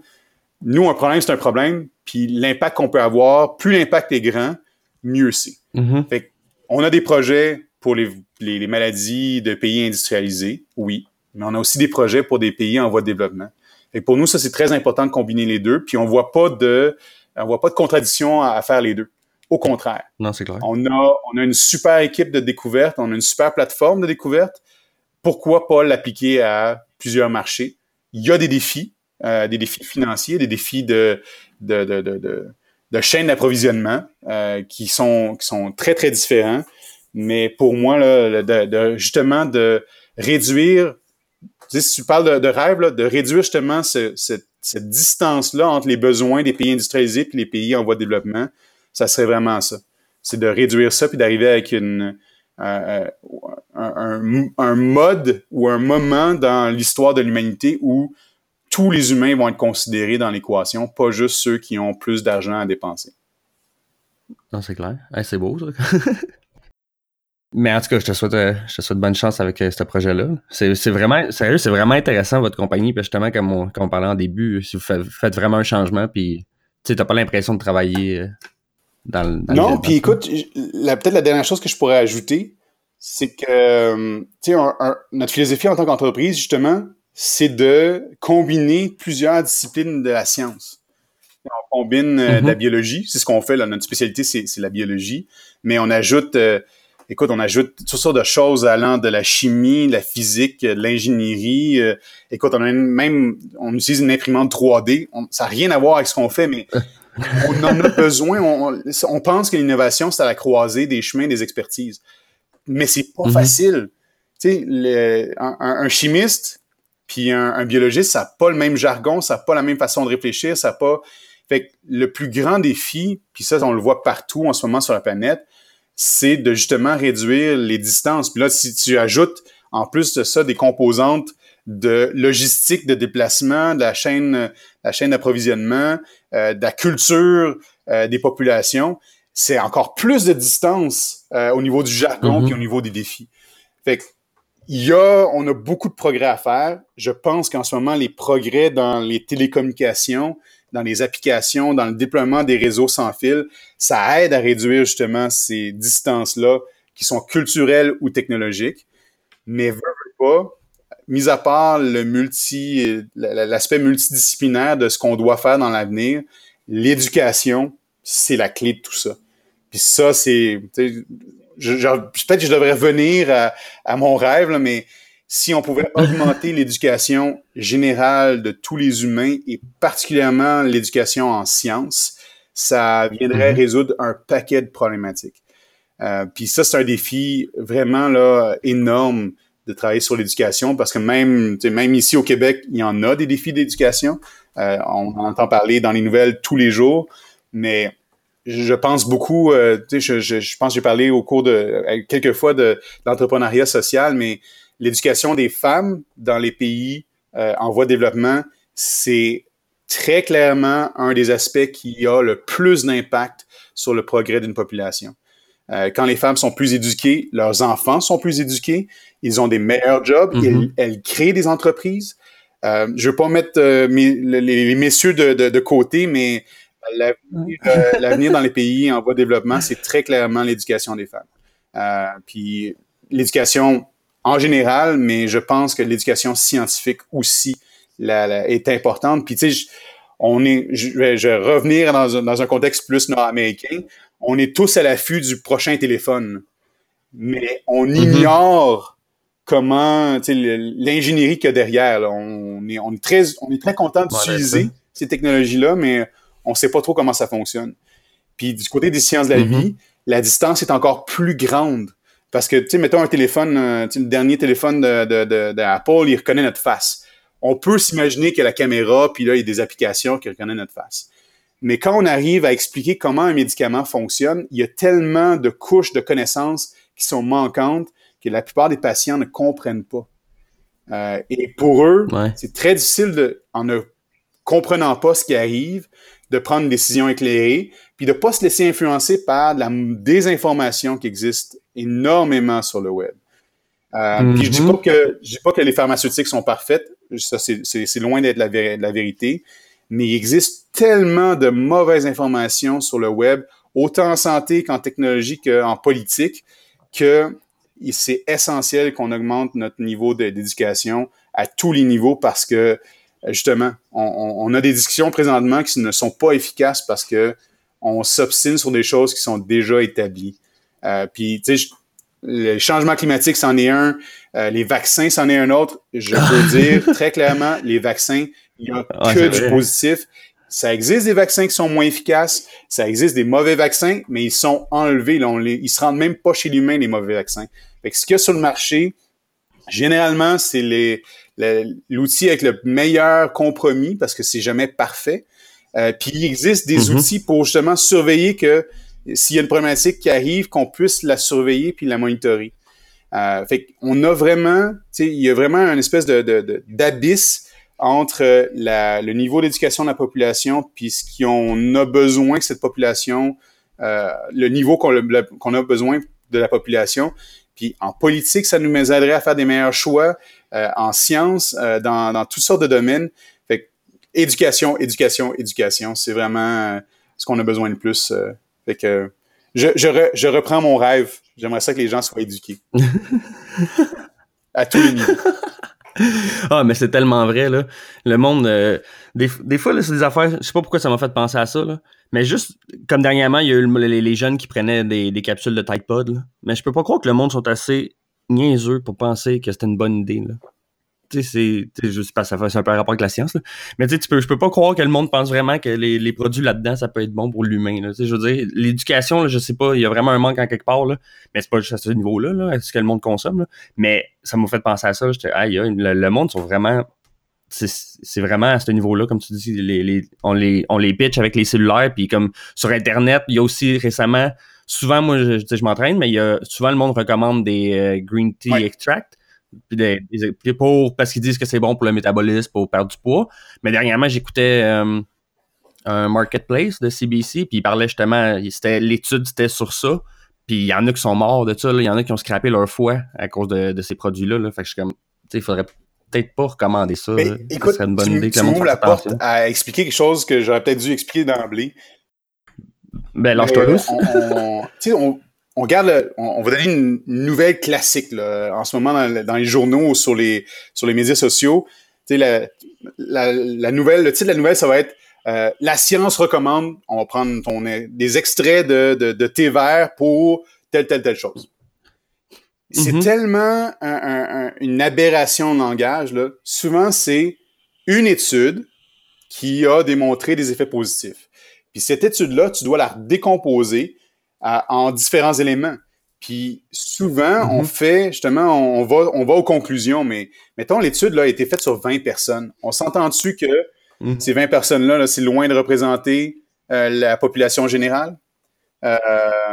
Nous, un problème, c'est un problème, puis l'impact qu'on peut avoir, plus l'impact est grand, mieux c'est. Mm-hmm. Fait on a des projets pour les, les, les, maladies de pays industrialisés, oui, mais on a aussi des projets pour des pays en voie de développement. Fait pour nous, ça, c'est très important de combiner les deux, puis on voit pas de on voit pas de contradiction à, à faire les deux. Au contraire. Non, c'est clair. On a, on a une super équipe de découverte, on a une super plateforme de découverte. Pourquoi pas l'appliquer à plusieurs marchés? Il y a des défis, euh, des défis financiers, des défis de, de, de, de, de chaîne d'approvisionnement euh, qui, sont, qui sont très, très différents. Mais pour moi, là, de, de justement, de réduire, tu sais, si tu parles de, rêve, de réduire justement ce, cette, distance-là entre les besoins des pays industrialisés et les pays en voie de développement, ça serait vraiment ça. C'est de réduire ça puis d'arriver avec une euh, un, un, mode ou un moment dans l'histoire de l'humanité où tous les humains vont être considérés dans l'équation, pas juste ceux qui ont plus d'argent à dépenser. Non, c'est clair. c'est beau, ça. Mais en tout cas, je te souhaite, euh, je te souhaite bonne chance avec euh, ce projet-là. C'est, vraiment, sérieux, c'est vraiment intéressant votre compagnie. Puis justement, comme on, comme on parlait en début, si vous faites, vraiment un changement, puis tu n'as pas l'impression de travailler non, puis écoute, peut-être la dernière chose que je pourrais ajouter, c'est que, euh, tu sais, notre philosophie en tant qu'entreprise, justement, c'est de combiner plusieurs disciplines de la science. On combine euh, la mm-hmm. biologie, c'est ce qu'on fait, là, notre spécialité, c'est la biologie, mais on ajoute, euh, écoute, on ajoute toutes sortes de choses allant de la chimie, la physique, de l'ingénierie. Euh, écoute, on a même, on utilise une imprimante 3D. ça n'a rien à voir avec ce qu'on fait, mais on en a besoin. On, pense que l'innovation, c'est à la croisée des chemins, des expertises. Mais c'est pas mm-hmm. facile. Tu sais, un, chimiste puis un, biologiste, ça n'a pas le même jargon, ça n'a pas la même façon de réfléchir, ça n'a pas... Fait que le plus grand défi, puis ça, on le voit partout en ce moment sur la planète, c'est de justement réduire les distances. Puis là, si tu ajoutes en plus de ça des composantes de logistique de déplacement, de la chaîne, la chaîne d'approvisionnement, euh, de la culture euh, des populations, c'est encore plus de distance euh, au niveau du jargon mm au niveau des défis. Fait que, il y a, on a beaucoup de progrès à faire. Je pense qu'en ce moment, les progrès dans les télécommunications, dans les applications, dans le déploiement des réseaux sans fil, ça aide à réduire justement ces distances-là qui sont culturelles ou technologiques. Mais pas, mis à part le multi, l'aspect multidisciplinaire de ce qu'on doit faire dans l'avenir, l'éducation, c'est la clé de tout ça. Puis ça, c'est, peut-être que je devrais revenir à, à mon rêve, mais si on pouvait augmenter l'éducation générale de tous les humains et particulièrement l'éducation en sciences, ça viendrait mhm. résoudre un paquet de problématiques. Euh, puis ça, c'est un défi vraiment là énorme de travailler sur l'éducation parce que même, même ici au Québec, il y en a des défis d'éducation. Euh, on entend parler dans les nouvelles tous les jours, mais je pense beaucoup, euh, je, pense que j'ai parlé au cours de quelques fois de, l'entrepreneuriat social, mais l'éducation des femmes dans les pays euh, en voie de développement, c'est très clairement un des aspects qui a le plus d'impact sur le progrès d'une population. Euh, quand les femmes sont plus éduquées, leurs enfants sont plus éduqués, ils ont des meilleurs jobs, mm-hmm. elles, créent des entreprises. Euh, je veux pas mettre les, messieurs de, de, de, côté, mais l'avenir dans les pays en voie de développement, c'est très clairement l'éducation des femmes. Puis l'éducation en général, mais je pense que l'éducation scientifique aussi est importante. Puis tu sais, on est, je vais, revenir dans un, dans un contexte plus nord-américain. On est tous à l'affût du prochain téléphone, mais on mm-hmm. ignore comment, l'ingénierie qu'il y a derrière. On est, on est très, on est très content d'utiliser ces technologies-là, mais on sait pas trop comment ça fonctionne. Puis du côté des sciences de la mm-hmm. vie, la distance est encore plus grande. Parce que, tu sais, mettons un téléphone, euh, le dernier téléphone d'Apple, il reconnaît notre face. On peut s'imaginer qu'il y a la caméra, puis là, il y a des applications qui reconnaissent notre face. Mais quand on arrive à expliquer comment un médicament fonctionne, il y a tellement de couches de connaissances qui sont manquantes que la plupart des patients ne comprennent pas. Euh, et pour eux, c'est très difficile de, en ne comprenant pas ce qui arrive, de prendre une décision éclairée, puis de pas se laisser influencer par de la désinformation qui existe énormément sur le web. Euh, Puis je dis pas mm-hmm. que je dis pas que les pharmaceutiques sont parfaites, ça c'est loin d'être la, la, vérité, mais il existe tellement de mauvaises informations sur le web, autant en santé qu'en technologie qu'en politique, que c'est essentiel qu'on augmente notre niveau d'éducation à tous les niveaux parce que justement, on, a des discussions présentement qui ne sont pas efficaces parce que on s'obstine sur des choses qui sont déjà établies. Euh, puis, tu sais, le changement climatique, c'en est un. Euh, les vaccins, c'en est un autre. Je peux dire très clairement, les vaccins, il n'y a que du positif. Ça existe des vaccins qui sont moins efficaces. Ça existe des mauvais vaccins, mais ils sont enlevés. Là, on les, ils se rendent même pas chez l'humain, les mauvais vaccins. Fait que ce qu'il y a sur le marché, généralement, c'est les, l'outil avec le meilleur compromis parce que c'est jamais parfait. Euh, puis il existe des mm-hmm. outils pour justement surveiller que s'il y a une problématique qui arrive, qu'on puisse la surveiller puis la monitorer. Euh, fait qu'on a vraiment, il y a vraiment une espèce de, d'abysse entre le niveau d'éducation de la population puis ce qu'on a besoin que cette population, euh, le niveau qu'on, a besoin de la population. Puis en politique, ça nous aiderait à faire des meilleurs choix. Euh, en sciences, dans, toutes sortes de domaines. Fait que, éducation, éducation, éducation, c'est vraiment ce qu'on a besoin de plus. Fait que je, je, je reprends mon rêve. J'aimerais ça que les gens soient éduqués. à tous les niveaux. ah, mais c'est tellement vrai, là. Le monde, euh, des, des, fois, là, c'est des affaires, je sais pas pourquoi ça m'a fait penser à ça, là. Mais juste, comme dernièrement, il y a eu les, les jeunes qui prenaient des, des capsules de Tide Pod, là. Mais je peux pas croire que le monde sont assez niaiseux pour penser que c'était une bonne idée, là tu sais, c'est, je sais pas, ça fait un peu rapport avec la science, là. mais tu sais, peux, je peux pas croire que le monde pense vraiment que les, les produits là-dedans, ça peut être bon pour l'humain, là. je veux dire, l'éducation, je sais pas, il y a vraiment un manque en quelque part, là, mais c'est pas juste à ce niveau-là, là, ce que le monde consomme, là. mais ça m'a fait penser à ça, j'étais, aïe, le, le monde sont vraiment, c'est vraiment à ce niveau-là, comme tu dis, les, les, on, les, on les pitch avec les cellulaires, puis comme sur Internet, il y a aussi récemment, souvent, moi, je, je, m'entraîne, mais il y a souvent le monde recommande des euh, green tea extract puis pour parce qu'ils disent que c'est bon pour le métabolisme, pour perdre du poids. Mais dernièrement, j'écoutais euh, un marketplace de CBC, puis il parlait justement, c'était l'étude c'était sur ça. Puis il y en a qui sont morts de ça, il y en a qui ont scrappé leur foie à cause de, ces produits-là. Là. Fait que je suis comme, tu sais, il faudrait peut-être pas recommander ça. Mais, écoute, ça serait une bonne idée que le la porte à expliquer quelque chose que j'aurais peut-être dû expliquer d'emblée. Ben, lâche-toi Tu sais, on, on garde, on, va donner une, nouvelle classique là, en ce moment dans, les journaux ou sur les sur les médias sociaux. Tu sais, la, la, la, nouvelle, le titre de la nouvelle, ça va être euh, La science recommande. On va prendre ton, des extraits de, de, de thé vert pour telle telle telle chose. C'est mm-hmm. tellement un, une aberration de langage. Là. Souvent, c'est une étude qui a démontré des effets positifs. Puis cette étude-là, tu dois la décomposer en différents éléments. Puis souvent, on mhm. fait, justement, on va, on va aux conclusions, mais mettons, l'étude là, a été faite sur 20 personnes. On s'entend dessus que mhm. ces 20 personnes-là, c'est loin de représenter euh, la population générale? Euh,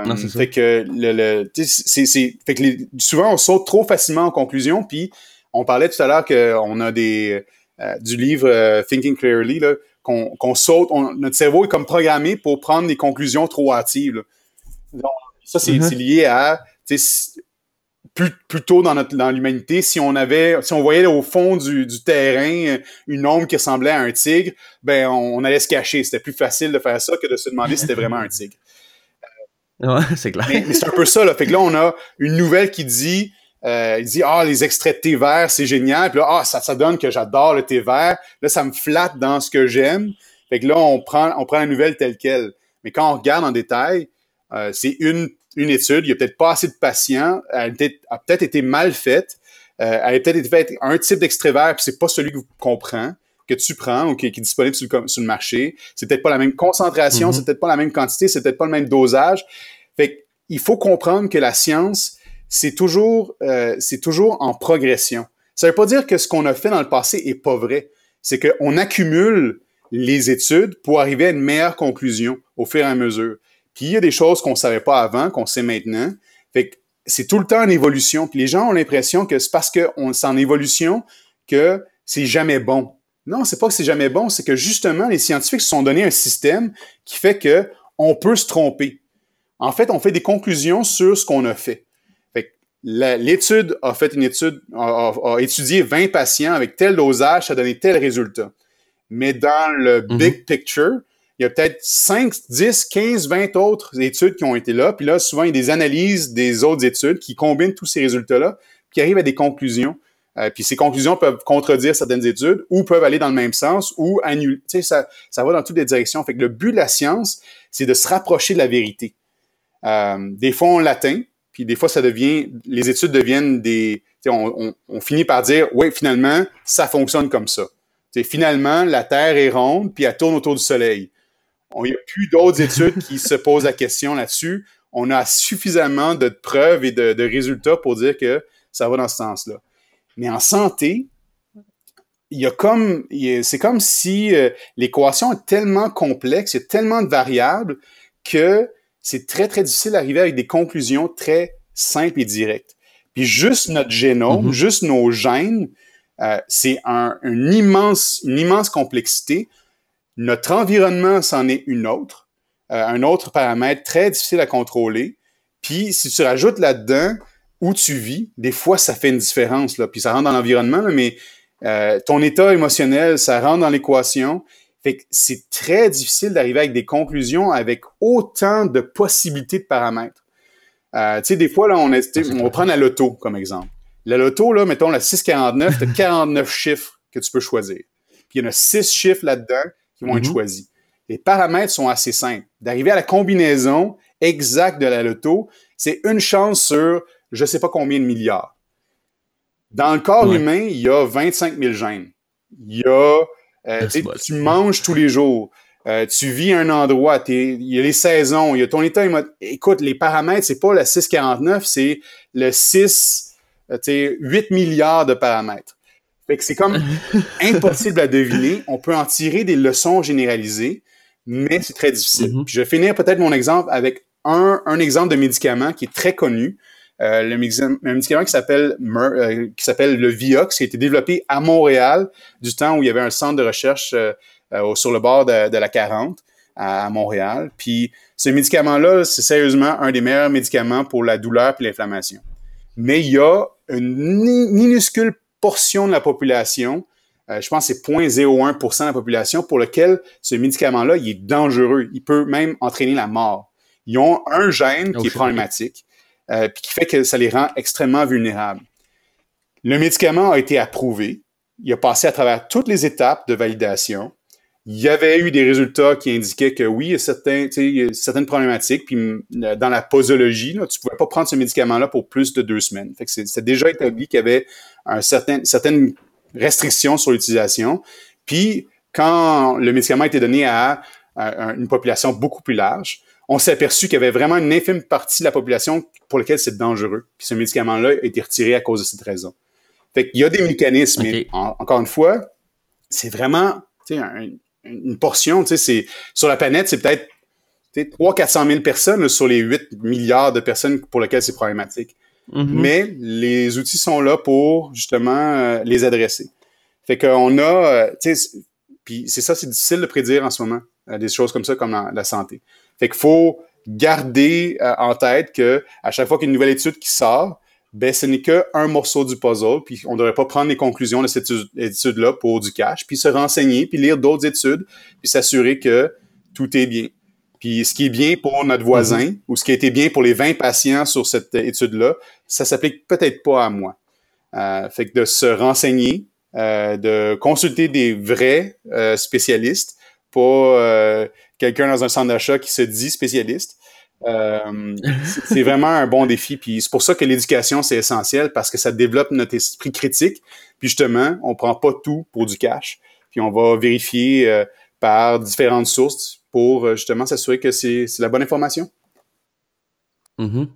non, fait que le, fait que souvent on saute trop facilement en conclusion. Puis on parlait tout à l'heure qu'on a des euh, du livre Thinking Clearly là, qu'on, qu'on saute. notre cerveau est comme programmé pour prendre des conclusions trop hâtives. Là ça, c'est mm-hmm. lié à plus, plus tôt dans notre dans l'humanité, si on avait, si on voyait au fond du, du terrain une ombre qui ressemblait à un tigre, ben on, allait se cacher. C'était plus facile de faire ça que de se demander si c'était vraiment un tigre. Ouais, c'est clair. Mais, c'est un peu ça, là. Fait que là, on a une nouvelle qui dit, euh, il dit, ah, les extraits de thé vert, c'est génial. Puis là, ah, ça, ça donne que j'adore le thé vert. Là, ça me flatte dans ce que j'aime. Fait que là, on prend, on prend la nouvelle telle quelle. Mais quand on regarde en détail, euh, c'est une, une étude, il n'y a peut-être pas assez de patients, elle a peut-être été mal faite, euh, elle a peut-être été faite un type d'extrait vert, puis c'est pas celui que qu'on prend, que tu prends ou qui, est disponible sur le, sur le marché. C'est peut-être pas la même concentration, mm-hmm. c'est peut-être pas la même quantité, c'est peut-être pas le même dosage. Fait il faut comprendre que la science, c'est toujours, euh, c'est toujours en progression. Ça veut pas dire que ce qu'on a fait dans le passé est pas vrai. C'est qu'on accumule les études pour arriver à une meilleure conclusion au fur et à mesure. Puis il y a des choses qu'on savait pas avant, qu'on sait maintenant. Fait que c'est tout le temps en évolution. Puis les gens ont l'impression que c'est parce qu'on c'est en évolution que c'est jamais bon. Non, c'est pas que c'est jamais bon, c'est que justement, les scientifiques se sont donné un système qui fait que on peut se tromper. En fait, on fait des conclusions sur ce qu'on a fait. fait l'étude a fait une étude, a, étudié 20 patients avec tel dosage, ça a donné tel résultat. Mais dans le mm-hmm. big picture, il y a peut-être 5, 10, 15, 20 autres études qui ont été là. Puis là, souvent, il y a des analyses des autres études qui combinent tous ces résultats-là, qui arrivent à des conclusions. Euh, puis ces conclusions peuvent contredire certaines études ou peuvent aller dans le même sens ou annuler. Tu sais, ça, ça va dans toutes les directions. Fait que le but de la science, c'est de se rapprocher de la vérité. Euh, des fois, on l'atteint, puis des fois, ça devient, les études deviennent des, on, on, on, finit par dire, oui, finalement, ça fonctionne comme ça. sais, finalement, la Terre est ronde, puis elle tourne autour du Soleil. Il n'y a plus d'autres études qui se posent la question là-dessus. On a suffisamment de preuves et de, résultats pour dire que ça va dans ce sens-là. Mais en santé, il y a comme, c'est comme si euh, l'équation est tellement complexe, il y a tellement de variables que c'est très, très difficile d'arriver avec des conclusions très simples et directes. Puis juste notre génome, mm-hmm. juste nos gènes, euh, c'est un, immense, une immense complexité. Notre environnement, c'en est une autre, euh, un autre paramètre très difficile à contrôler. Puis si tu rajoutes là-dedans où tu vis, des fois ça fait une différence. Là. Puis ça rentre dans l'environnement, mais euh, ton état émotionnel, ça rentre dans l'équation. Fait que c'est très difficile d'arriver avec des conclusions avec autant de possibilités de paramètres. Euh, tu sais, des fois, là, on, est, on va prendre la loto comme exemple. La loto, là, mettons la 649, tu as 49 chiffres que tu peux choisir. Puis il y en a 6 chiffres là-dedans qui vont être mhm. choisis. Les paramètres sont assez simples. D'arriver à la combinaison exacte de la loto, c'est une chance sur je sais pas combien de milliards. Dans le corps humain, il y a 25 000 gènes. Il y a, euh, tu manges tous les jours. Euh, tu vis à un endroit, il y a les saisons, il y a ton état Écoute, les paramètres, c'est pas le 649, c'est le 6, euh, tu 8 milliards de paramètres. Fait que c'est comme impossible à deviner. On peut en tirer des leçons généralisées, mais c'est très difficile. Mm-hmm. je vais finir peut-être mon exemple avec un, un exemple de médicament qui est très connu. Euh, le médicament qui s'appelle euh, qui s'appelle le Vioxx, qui a été développé à Montréal du temps où il y avait un centre de recherche euh, sur le bord de, la 40 à, Montréal. Puis ce médicament-là, c'est sérieusement un des meilleurs médicaments pour la douleur et l'inflammation. Mais il y a une minuscule portion de la population, je pense que c'est 0.01% de la population pour lequel ce médicament-là, il est dangereux. Il peut même entraîner la mort. Ils ont un gène qui est problématique euh, puis qui fait que ça les rend extrêmement vulnérables. Le médicament a été approuvé. Il a passé à travers toutes les étapes de validation. Il y avait eu des résultats qui indiquaient que oui, il y a, certains, certaines problématiques. Puis euh, dans la posologie, là, tu pouvais pas prendre ce médicament-là pour plus de deux semaines. Fait que c'est déjà établi qu'il y avait un certain, certaines restrictions sur l'utilisation. Puis quand le médicament a été donné à, à une population beaucoup plus large, on s'est aperçu qu'il y avait vraiment une infime partie de la population pour laquelle c'est dangereux. Puis ce médicament-là a été retiré à cause de cette raison. Fait qu'il y a des mécanismes, mais encore une fois, c'est vraiment une portion. C'est, sur la planète, c'est peut-être 300-400 000 personnes sur les 8 milliards de personnes pour lesquelles c'est problématique. Mm-hmm. Mais les outils sont là pour justement euh, les adresser. Fait qu'on a, euh, puis c'est ça, c'est difficile de prédire en ce moment, euh, des choses comme ça, comme la santé. Fait qu'il faut garder euh, en tête que à chaque fois qu'une nouvelle étude qui sort, ben ce n'est qu'un morceau du puzzle, puis on ne devrait pas prendre les conclusions de cette étude-là pour du cash, puis se renseigner, puis lire d'autres études, puis s'assurer que tout est bien. Puis ce qui est bien pour notre voisin, mm-hmm. ou ce qui a été bien pour les 20 patients sur cette étude-là, ça s'applique peut-être pas à moi. Euh, fait que de se renseigner, euh, de consulter des vrais euh, spécialistes, pas quelqu'un dans un centre d'achat qui se dit spécialiste. Euh, c'est vraiment un bon défi. Puis c'est pour ça que l'éducation, c'est essentiel parce que ça développe notre esprit critique. Puis justement, on prend pas tout pour du cash. Puis on va vérifier euh, par différentes sources pour euh, justement s'assurer que c'est la bonne information. Mm-hmm.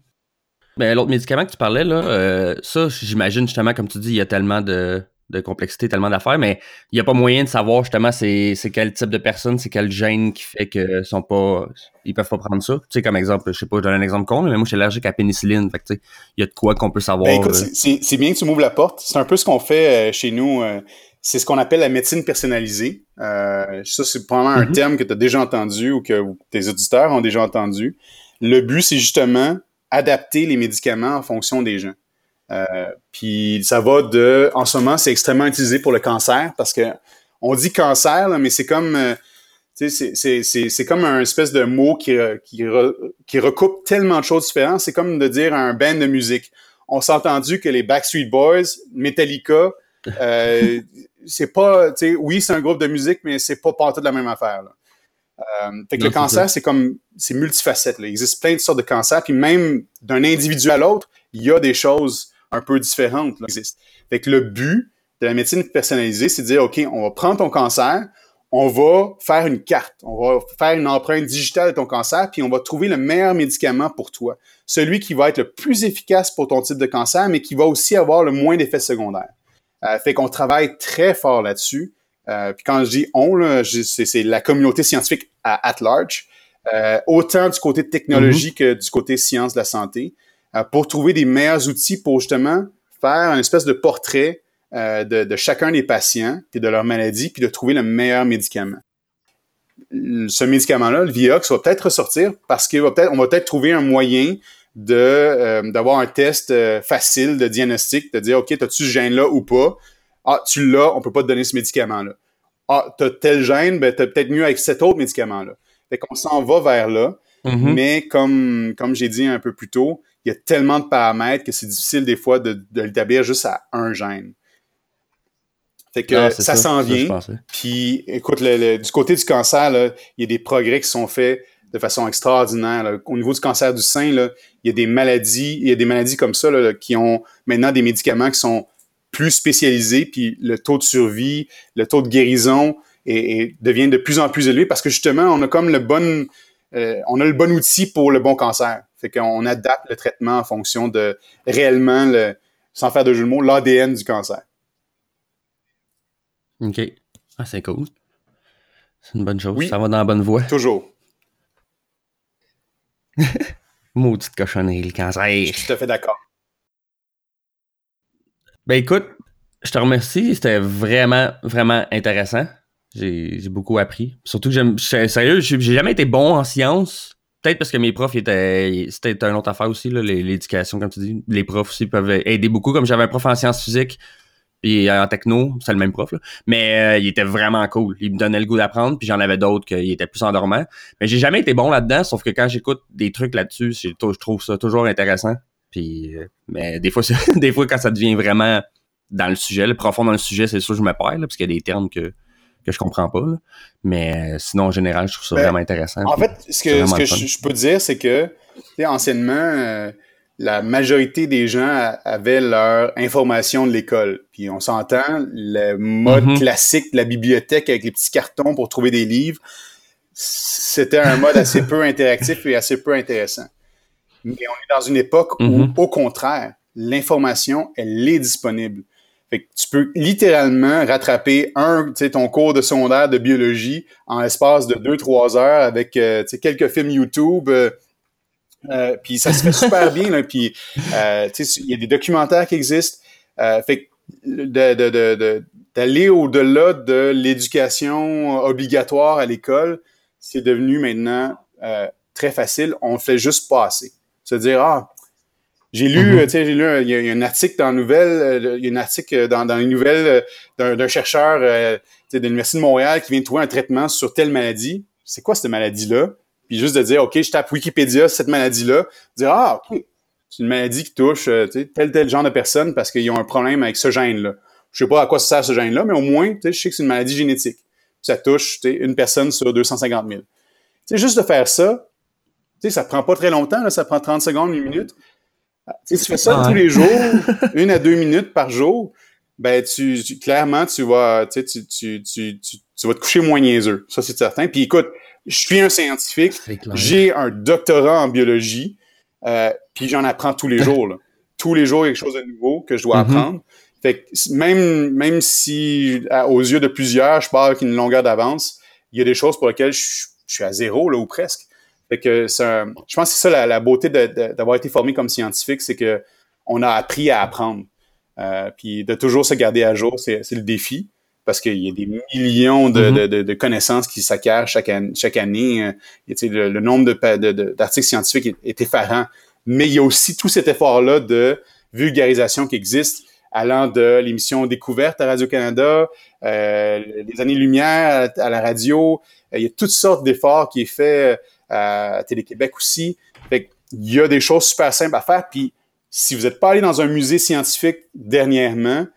Ben, l'autre médicament que tu parlais, là, ça, j'imagine justement, comme tu dis, il y a tellement de, de complexité, tellement d'affaires, mais il n'y a pas moyen de savoir justement c'est, quel type de personne, c'est quel gène qui fait que sont pas. Ils peuvent pas prendre ça. Tu sais, comme exemple, je sais pas, je donne un exemple con, mais moi je suis allergique à pénicilline. Fait tu sais, il y a de quoi qu'on peut savoir. Ben, écoute, euh. c'est, bien que tu m'ouvres la porte. C'est un peu ce qu'on fait euh, chez nous. Euh, c'est ce qu'on appelle la médecine personnalisée. ça, c'est probablement un mm-hmm. terme que tu as déjà entendu ou que tes auditeurs ont déjà entendu. Le but, c'est justement adapter les médicaments en fonction des gens. Euh, puis ça va de, en ce moment, c'est extrêmement utilisé pour le cancer parce que on dit cancer, mais c'est comme, euh, c'est comme un espèce de mot qui, qui, qui, recoupe tellement de choses différentes. C'est comme de dire un band de musique. On s'est entendu que les Backstreet Boys, Metallica, euh, c'est pas, tu sais, oui, c'est un groupe de musique, mais c'est pas partout de la même affaire. Là. Euh, fait que le cancer, c'est comme, c'est multifacette. Là. Il existe plein de sortes de cancers, puis même d'un individu à l'autre, il y a des choses un peu différentes là, existent. Fait que le but de la médecine personnalisée, c'est de dire, OK, on va prendre ton cancer, on va faire une carte, on va faire une empreinte digitale de ton cancer, puis on va trouver le meilleur médicament pour toi. Celui qui va être le plus efficace pour ton type de cancer, mais qui va aussi avoir le moins d'effets secondaires. Euh, fait qu'on travaille très fort là-dessus. Euh, puis quand je dis on, c'est la communauté scientifique à at large, euh, autant du côté technologie mm-hmm. que du côté science de la santé. Euh, pour trouver des meilleurs outils pour justement faire une espèce de portrait euh, de, chacun des patients et de leur maladie, puis de trouver le meilleur médicament. Ce médicament-là, le Vioxx, va peut-être ressortir parce qu'on va peut-être, trouver un moyen de euh, d'avoir un test facile de diagnostic, de dire OK, as-tu ce gène-là ou pas? Ah, tu l'as, on peut pas te donner ce médicament-là. Ah, t'as tel gène, ben t'as peut-être mieux avec cet autre médicament-là. Fait qu'on s'en va vers là, mm-hmm. mais comme comme j'ai dit un peu plus tôt, il y a tellement de paramètres que c'est difficile des fois de, de l'établir juste à un gène. Fait que ça, s'en vient. Puis, écoute, du côté du cancer, il y a des progrès qui sont faits de façon extraordinaire. Au niveau du cancer du sein, là, il y a des maladies, il y a des maladies comme ça qui ont maintenant des médicaments qui sont plus spécialisés, puis le taux de survie, le taux de guérison et, devient de plus en plus élevé parce que justement, on a comme le bon, euh, on a le bon outil pour le bon cancer. Fait qu'on adapte le traitement en fonction de réellement, le, sans faire de jeu de mots, l'ADN du cancer. OK. Ah, c'est cool. C'est une bonne chose. Ça va dans la bonne voie. Toujours. Maudite cochonnerie, le cancer. Je suis tout à fait d'accord. Ben écoute, je te remercie. C'était vraiment, vraiment intéressant. J'ai beaucoup appris. Surtout que j'aime. Sérieux, j'ai jamais été bon en sciences. Peut-être parce que mes profs étaient. C'était une autre affaire aussi, l'éducation, comme tu dis. Les profs aussi peuvent aider beaucoup. Comme j'avais un prof en sciences physiques, puis en techno, c'est le même prof, là. mais euh, il était vraiment cool. Il me donnait le goût d'apprendre, puis j'en avais d'autres qui étaient plus endormants. Mais j'ai jamais été bon là-dedans, sauf que quand j'écoute des trucs là-dessus, je trouve ça toujours intéressant. Puis, euh, mais des fois, des fois, quand ça devient vraiment dans le sujet, le profond dans le sujet, c'est sûr que je me perds, parce qu'il y a des termes que, que je comprends pas. Mais euh, sinon, en général, je trouve ça ben, vraiment intéressant. En fait, ce que, ce que je, peux dire, c'est que, anciennement, la majorité des gens avaient leur information de l'école. Puis on s'entend, le mode mhm. classique de la bibliothèque avec les petits cartons pour trouver des livres, c'était un mode assez peu interactif et assez peu intéressant. Mais on est dans une époque où, mhm. au contraire, l'information, elle est disponible. Fait que tu peux littéralement rattraper un, ton cours de secondaire de biologie en l'espace de deux, trois heures avec euh, quelques films YouTube. Euh, euh, puis ça se fait super bien. Là, puis euh, il y a des documentaires qui existent. Euh, fait d'aller de, de, au-delà de l'éducation obligatoire à l'école, c'est devenu maintenant très facile. On fait juste passer. Se dire ah j'ai lu, tu sais, j'ai lu, il y, a un article dans la nouvelle, il y a un article dans, dans les nouvelles d'un chercheur de l'Université de Montréal qui vient de trouver un traitement sur telle maladie. C'est quoi cette maladie-là? puis juste de dire, OK, je tape Wikipédia cette maladie-là, dire, ah, OK, c'est une maladie qui touche euh, tel, tel genre de personnes parce qu'ils ont un problème avec ce gène-là. Je sais pas à quoi ça sert ce gène-là, mais au moins, je sais que c'est une maladie génétique. Ça touche une personne sur 250 000. sais, juste de faire ça, ça prend pas très longtemps, là, ça prend 30 secondes, une minute. Ah, tu fais ça tous les jours, une à deux minutes par jour, ben tu, clairement tu vas tu, tu, tu, tu, vas te coucher moins niaiseux. Ça, c'est certain. Puis écoute, je suis un scientifique, j'ai un doctorat en biologie, euh, puis j'en apprends tous les jours. Là. Tous les jours, il y a quelque chose de nouveau que je dois mm-hmm. apprendre. Fait que même, même si, aux yeux de plusieurs, je parle avec une longueur d'avance, il y a des choses pour lesquelles je, suis à zéro, là, ou presque. Fait que je pense que c'est ça la, beauté d'avoir été formé comme scientifique, c'est que on a appris à apprendre. Euh, puis de toujours se garder à jour, c'est le défi parce qu'il y a des millions de, mm-hmm. de, de, connaissances qui s'acquièrent chaque, année. Chaque année. Euh, le, le, nombre d'articles scientifiques est, effarant. Mais il y a aussi tout cet effort-là de vulgarisation qui existe, allant de l'émission Découverte à Radio-Canada, euh, les années-lumière à, la radio. Euh, il y a toutes sortes d'efforts qui est fait euh, à Télé-Québec aussi. Fait il y a des choses super simples à faire. Puis si vous n'êtes pas allé dans un musée scientifique dernièrement,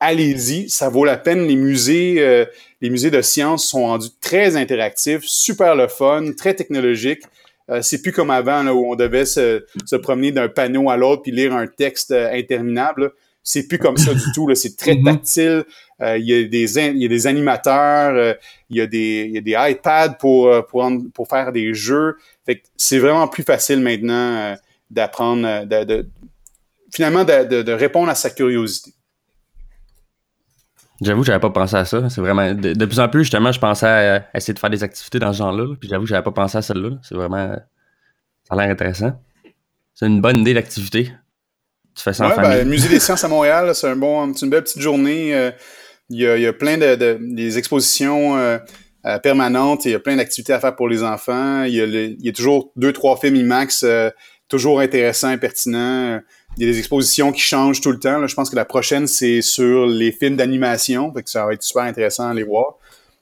allez-y, ça vaut la peine. Les musées, euh, les musées de sciences sont rendus très interactifs, super le fun, très technologiques. Euh, c'est plus comme avant là, où on devait se, se promener d'un panneau à l'autre puis lire un texte euh, interminable. C'est plus comme ça du tout. C'est très mm-hmm. tactile. Il y, a des, il y a des animateurs, il y a des, il y a des iPads pour, pour, pour faire des jeux. Fait c'est vraiment plus facile maintenant d'apprendre, de, de, finalement de, de répondre à sa curiosité. J'avoue, j'avais pas pensé à ça. C'est vraiment. De, plus en plus, justement, je pensais à, essayer de faire des activités dans ce genre-là. Puis j'avoue, j'avais pas pensé à celle-là. C'est vraiment. Ça a l'air intéressant. C'est une bonne idée d'activité. Tu fais ça en famille. Ben, Musée des sciences à Montréal, c'est un bon, une belle petite journée. Euh, il y, a, il y a plein de, de des expositions euh, euh, permanentes. Il y a plein d'activités à faire pour les enfants. Il y a, il y a toujours deux, trois films IMAX toujours intéressants et pertinents il y a des expositions qui changent tout le temps. Je pense que la prochaine, c'est sur les films d'animation. Fait que ça va être super intéressant à les voir.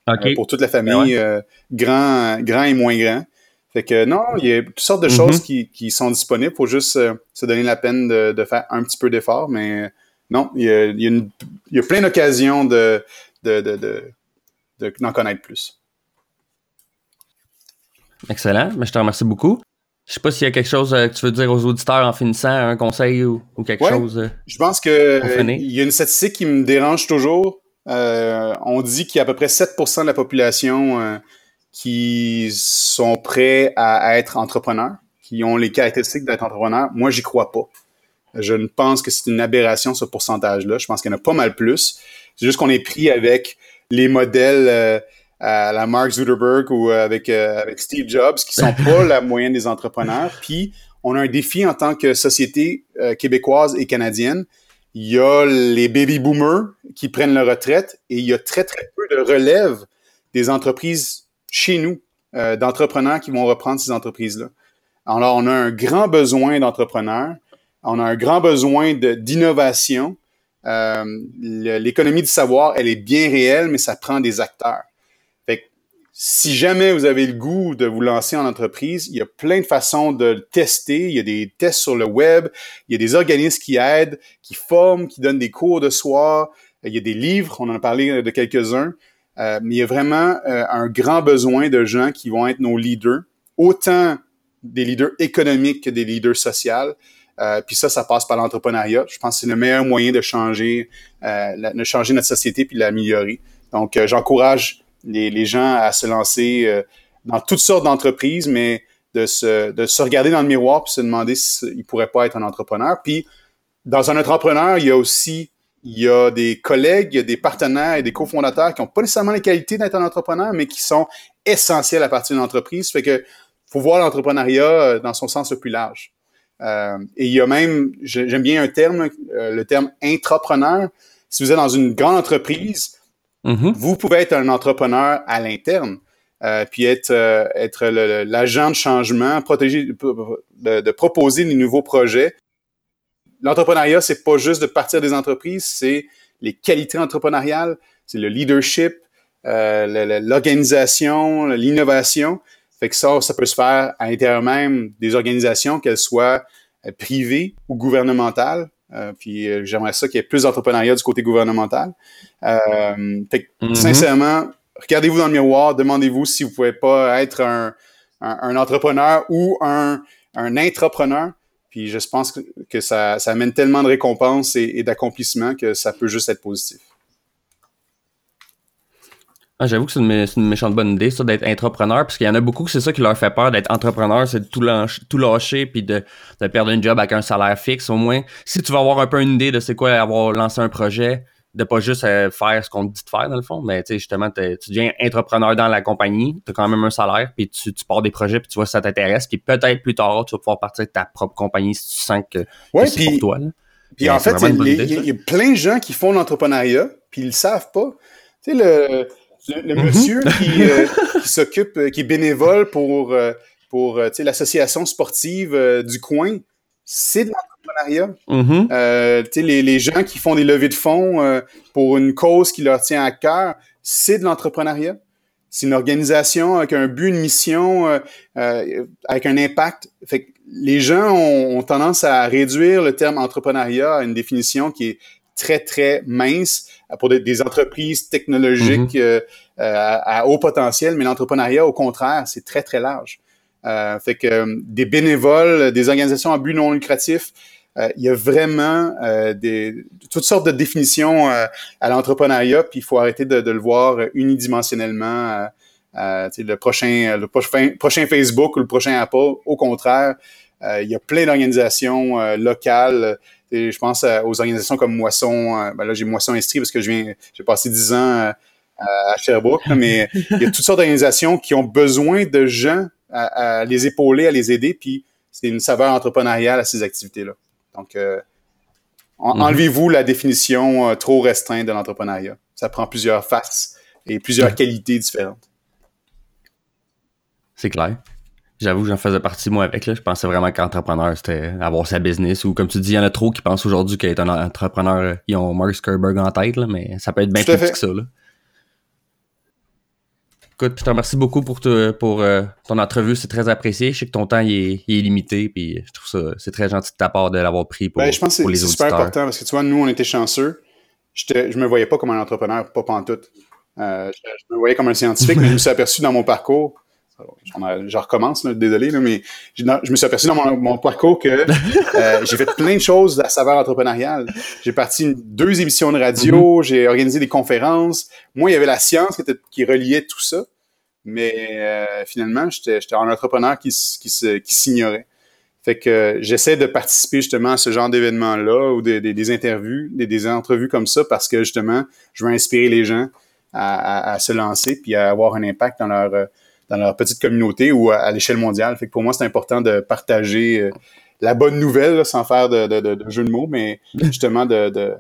Euh, pour toute la famille, ben euh, grand, grand et moins grand. Fait que non, il y a toutes sortes de Mhm. choses qui, qui sont disponibles. Faut juste euh, se donner la peine de, de faire un petit peu d'effort, mais non, il y a, il y a, une- il y a plein d'occasions de, de, de, de, de- d'en connaître plus. Excellent. Mais je te remercie beaucoup. Je sais pas s'il y a quelque chose euh, que tu veux dire aux auditeurs en finissant, un conseil ou, ou quelque Ouais. chose. euh. Je pense que Pour euh, il y a une statistique qui me dérange toujours. Euh, on dit qu'il y a à peu près 7% de la population euh, qui sont prêts à, à être entrepreneurs, qui ont les caractéristiques d'être entrepreneurs. Moi, j'y crois pas. Je ne pense que c'est une aberration ce pourcentage-là. Je pense qu'il y en a pas mal plus. C'est juste qu'on est pris avec les modèles euh, à la Mark Zuckerberg ou euh, avec, euh, avec Steve Jobs qui sont pas la moyenne des entrepreneurs. Puis on a un défi en tant que société euh, québécoise et canadienne. Il y a les baby boomers qui prennent leur retraite et il y a très très peu de relève des entreprises chez nous, euh, d'entrepreneurs qui vont reprendre ces entreprises-là. Alors on a un grand besoin d'entrepreneurs, on a un grand besoin d'innovation. Euh, L'économie du savoir, elle est bien réelle, mais ça prend des acteurs. Fait que si jamais vous avez le goût de vous lancer en entreprise, il y a plein de façons de le tester. Il y a des tests sur le web, il y a des organismes qui aident, qui forment, qui donnent des cours de soir. Il y a des livres, on en a parlé de quelques-uns. Euh, mais il y a vraiment euh, un grand besoin de gens qui vont être nos leaders, autant des leaders économiques que des leaders sociaux. Euh, puis ça, ça passe par l'entrepreneuriat. Je pense que c'est le meilleur moyen de changer, euh, de changer notre société puis de l'améliorer. Donc, euh, j'encourage les, les gens à se lancer euh, dans toutes sortes d'entreprises, mais de se, de se regarder dans le miroir puis se demander s'ils pourraient pas être un entrepreneur. Puis, dans un entrepreneur, il y a aussi il y a des collègues, il y a des partenaires et des cofondateurs qui n'ont pas nécessairement les qualités d'être un entrepreneur, mais qui sont essentiels à partir d'une entreprise. Fait que faut voir l'entrepreneuriat euh, dans son sens le plus large. Euh, et il y a même, j'ai- j'aime bien un terme, euh, le terme intrapreneur. Si vous êtes dans une grande entreprise, Mhm. vous pouvez être un entrepreneur à l'interne, euh, puis être, euh, être l'agent de changement, protéger, de, de proposer des nouveaux projets. L'entrepreneuriat, c'est pas juste de partir des entreprises, c'est les qualités entrepreneuriales, c'est le leadership, le- le- l'organisation, l'innovation. Fait que ça, ça peut se faire à l'intérieur même des organisations, qu'elles soient euh, privées ou gouvernementales. Euh, puis euh, j'aimerais ça qu'il y ait plus d'entrepreneuriat du côté gouvernemental. Euh, fait que, Mhm. sincèrement, regardez-vous dans le miroir, demandez-vous si vous pouvez pas être un, un, un entrepreneur ou un, un intrapreneur. Puis je pense que, que ça, ça amène tellement de récompenses et, et d'accomplissements que ça peut juste être positif. Ah, J'avoue que c'est une, une méchante bonne idée, ça, d'être entrepreneur, parce qu'il y en a beaucoup que c'est ça qui leur fait peur d'être entrepreneur, c'est de tout, lâcher- tout lâcher puis de, de perdre un job avec un salaire fixe. Au moins, si tu vas avoir un peu une idée de c'est quoi avoir lancé un projet, de pas juste euh, faire ce qu'on te dit de faire dans le fond, mais tu sais, justement, tu deviens entrepreneur dans la compagnie, tu as quand même un salaire, puis tu, tu pars des projets, puis tu vois si ça t'intéresse, puis peut-être plus tard, tu vas pouvoir partir de ta propre compagnie si tu sens que, c'est pour toi. là. Puis en fait, une il y a plein de gens qui font l'entrepreneuriat, puis ils le savent pas. Tu sais, le, le, le Mhm. monsieur qui, euh, qui s'occupe, euh, qui est bénévole pour, euh, pour euh, tu sais, l'association sportive euh, du coin, c'est de l'entrepreneuriat. Tu sais, les, les gens qui font des levées de fonds pour une cause qui leur tient à cœur, c'est de l'entrepreneuriat. C'est une organisation avec un but, une mission, avec un impact. Fait que les gens ont, ont tendance à réduire le terme entrepreneuriat à une définition qui est très, très mince pour des, des entreprises technologiques euh, euh, à, à haut potentiel, mais l'entrepreneuriat, au contraire, c'est très, très large. Euh, fait que euh, des bénévoles, des organisations à but non lucratif, euh, il y a vraiment euh, des, toutes sortes de définitions euh, à l'entrepreneuriat, puis il faut arrêter de, de le voir unidimensionnellement. euh, le prochain, le prochain, prochain Facebook ou le prochain Apple, au contraire, euh, il y a plein d'organisations euh, locales. Et je pense aux organisations comme Moisson. euh, ben là, j'ai Moisson Estrie parce que je viens, j'ai passé dix ans euh, à Sherbrooke, mais il y a toutes sortes d'organisations qui ont besoin de gens à, à les épauler, à les aider, puis c'est une saveur entrepreneuriale à ces activités-là. Donc, euh, en- Mhm. enlevez-vous la définition euh, trop restreinte de l'entrepreneuriat. Ça prend plusieurs faces et plusieurs qualités différentes. C'est clair. J'avoue, j'en faisais partie moi avec. Là. Je pensais vraiment qu'entrepreneur, c'était avoir sa business. Ou comme tu dis, il y en a trop qui pensent aujourd'hui qu'être un entrepreneur, euh, ils ont Mark Zuckerberg en tête, là, mais ça peut être bien plus fait. petit que ça. Là. Écoute, je te remercie beaucoup pour, pour euh, ton entrevue. C'est très apprécié. Je sais que ton temps est, limité. Puis je trouve ça c'est très gentil de ta part de l'avoir pris pour, ben, je pense que c'est super important parce que tu vois, nous, on était chanceux. Je me voyais pas comme un entrepreneur, pas pantoute. Euh, je, me voyais comme un scientifique, mais je me suis aperçu dans mon parcours. Je recommence, désolé, mais je, me suis aperçu dans mon, parcours que euh, j'ai fait plein de choses à saveur entrepreneuriale. J'ai parti deux émissions de radio, mm-hmm. j'ai organisé des conférences. Moi, il y avait la science qui, était, qui reliait tout ça. Mais euh, finalement, j'étais un entrepreneur qui, qui, qui s'ignorait. Fait que j'essaie de participer justement à ce genre d'événements-là ou des, des, interviews, des, des, entrevues comme ça parce que justement, je veux inspirer les gens à, à, se lancer puis à avoir un impact dans leur dans leur petite communauté ou à, l'échelle mondiale. Fait que pour moi, c'est important de partager euh, la bonne nouvelle sans faire de, de, de, jeu de mots, mais justement de, de,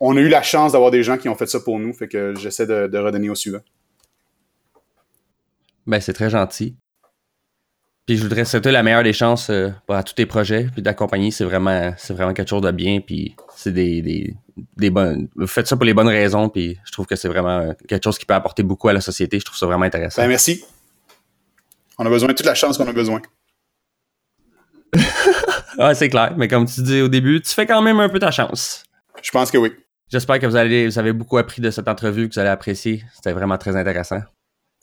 On a eu la chance d'avoir des gens qui ont fait ça pour nous, fait que j'essaie de, redonner au suivant. Ben, c'est très gentil. Puis je voudrais souhaiter la meilleure des chances euh, à tous tes projets. Puis d'accompagner, c'est vraiment, c'est vraiment quelque chose de bien. Puis c'est des, des, des bonnes. Vous faites ça pour les bonnes raisons. Puis je trouve que c'est vraiment quelque chose qui peut apporter beaucoup à la société. Je trouve ça vraiment intéressant. Ben, merci. On a besoin de toute la chance qu'on a besoin. ouais, c'est clair. Mais comme tu dis au début, tu fais quand même un peu ta chance. Je pense que oui. J'espère que vous, allez, vous avez beaucoup appris de cette entrevue, que vous allez apprécier. C'était vraiment très intéressant.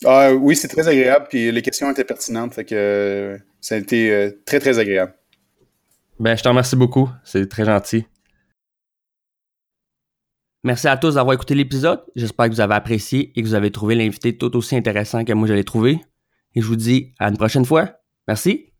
Ah, oui, c'est très agréable. Puis les questions étaient pertinentes. Que ça a été euh, très, très agréable. Ben, je te remercie beaucoup. C'est très gentil. Merci à tous d'avoir écouté l'épisode. J'espère que vous avez apprécié et que vous avez trouvé l'invité tout aussi intéressant que moi je l'ai trouvé. Et je vous dis à une prochaine fois. Merci.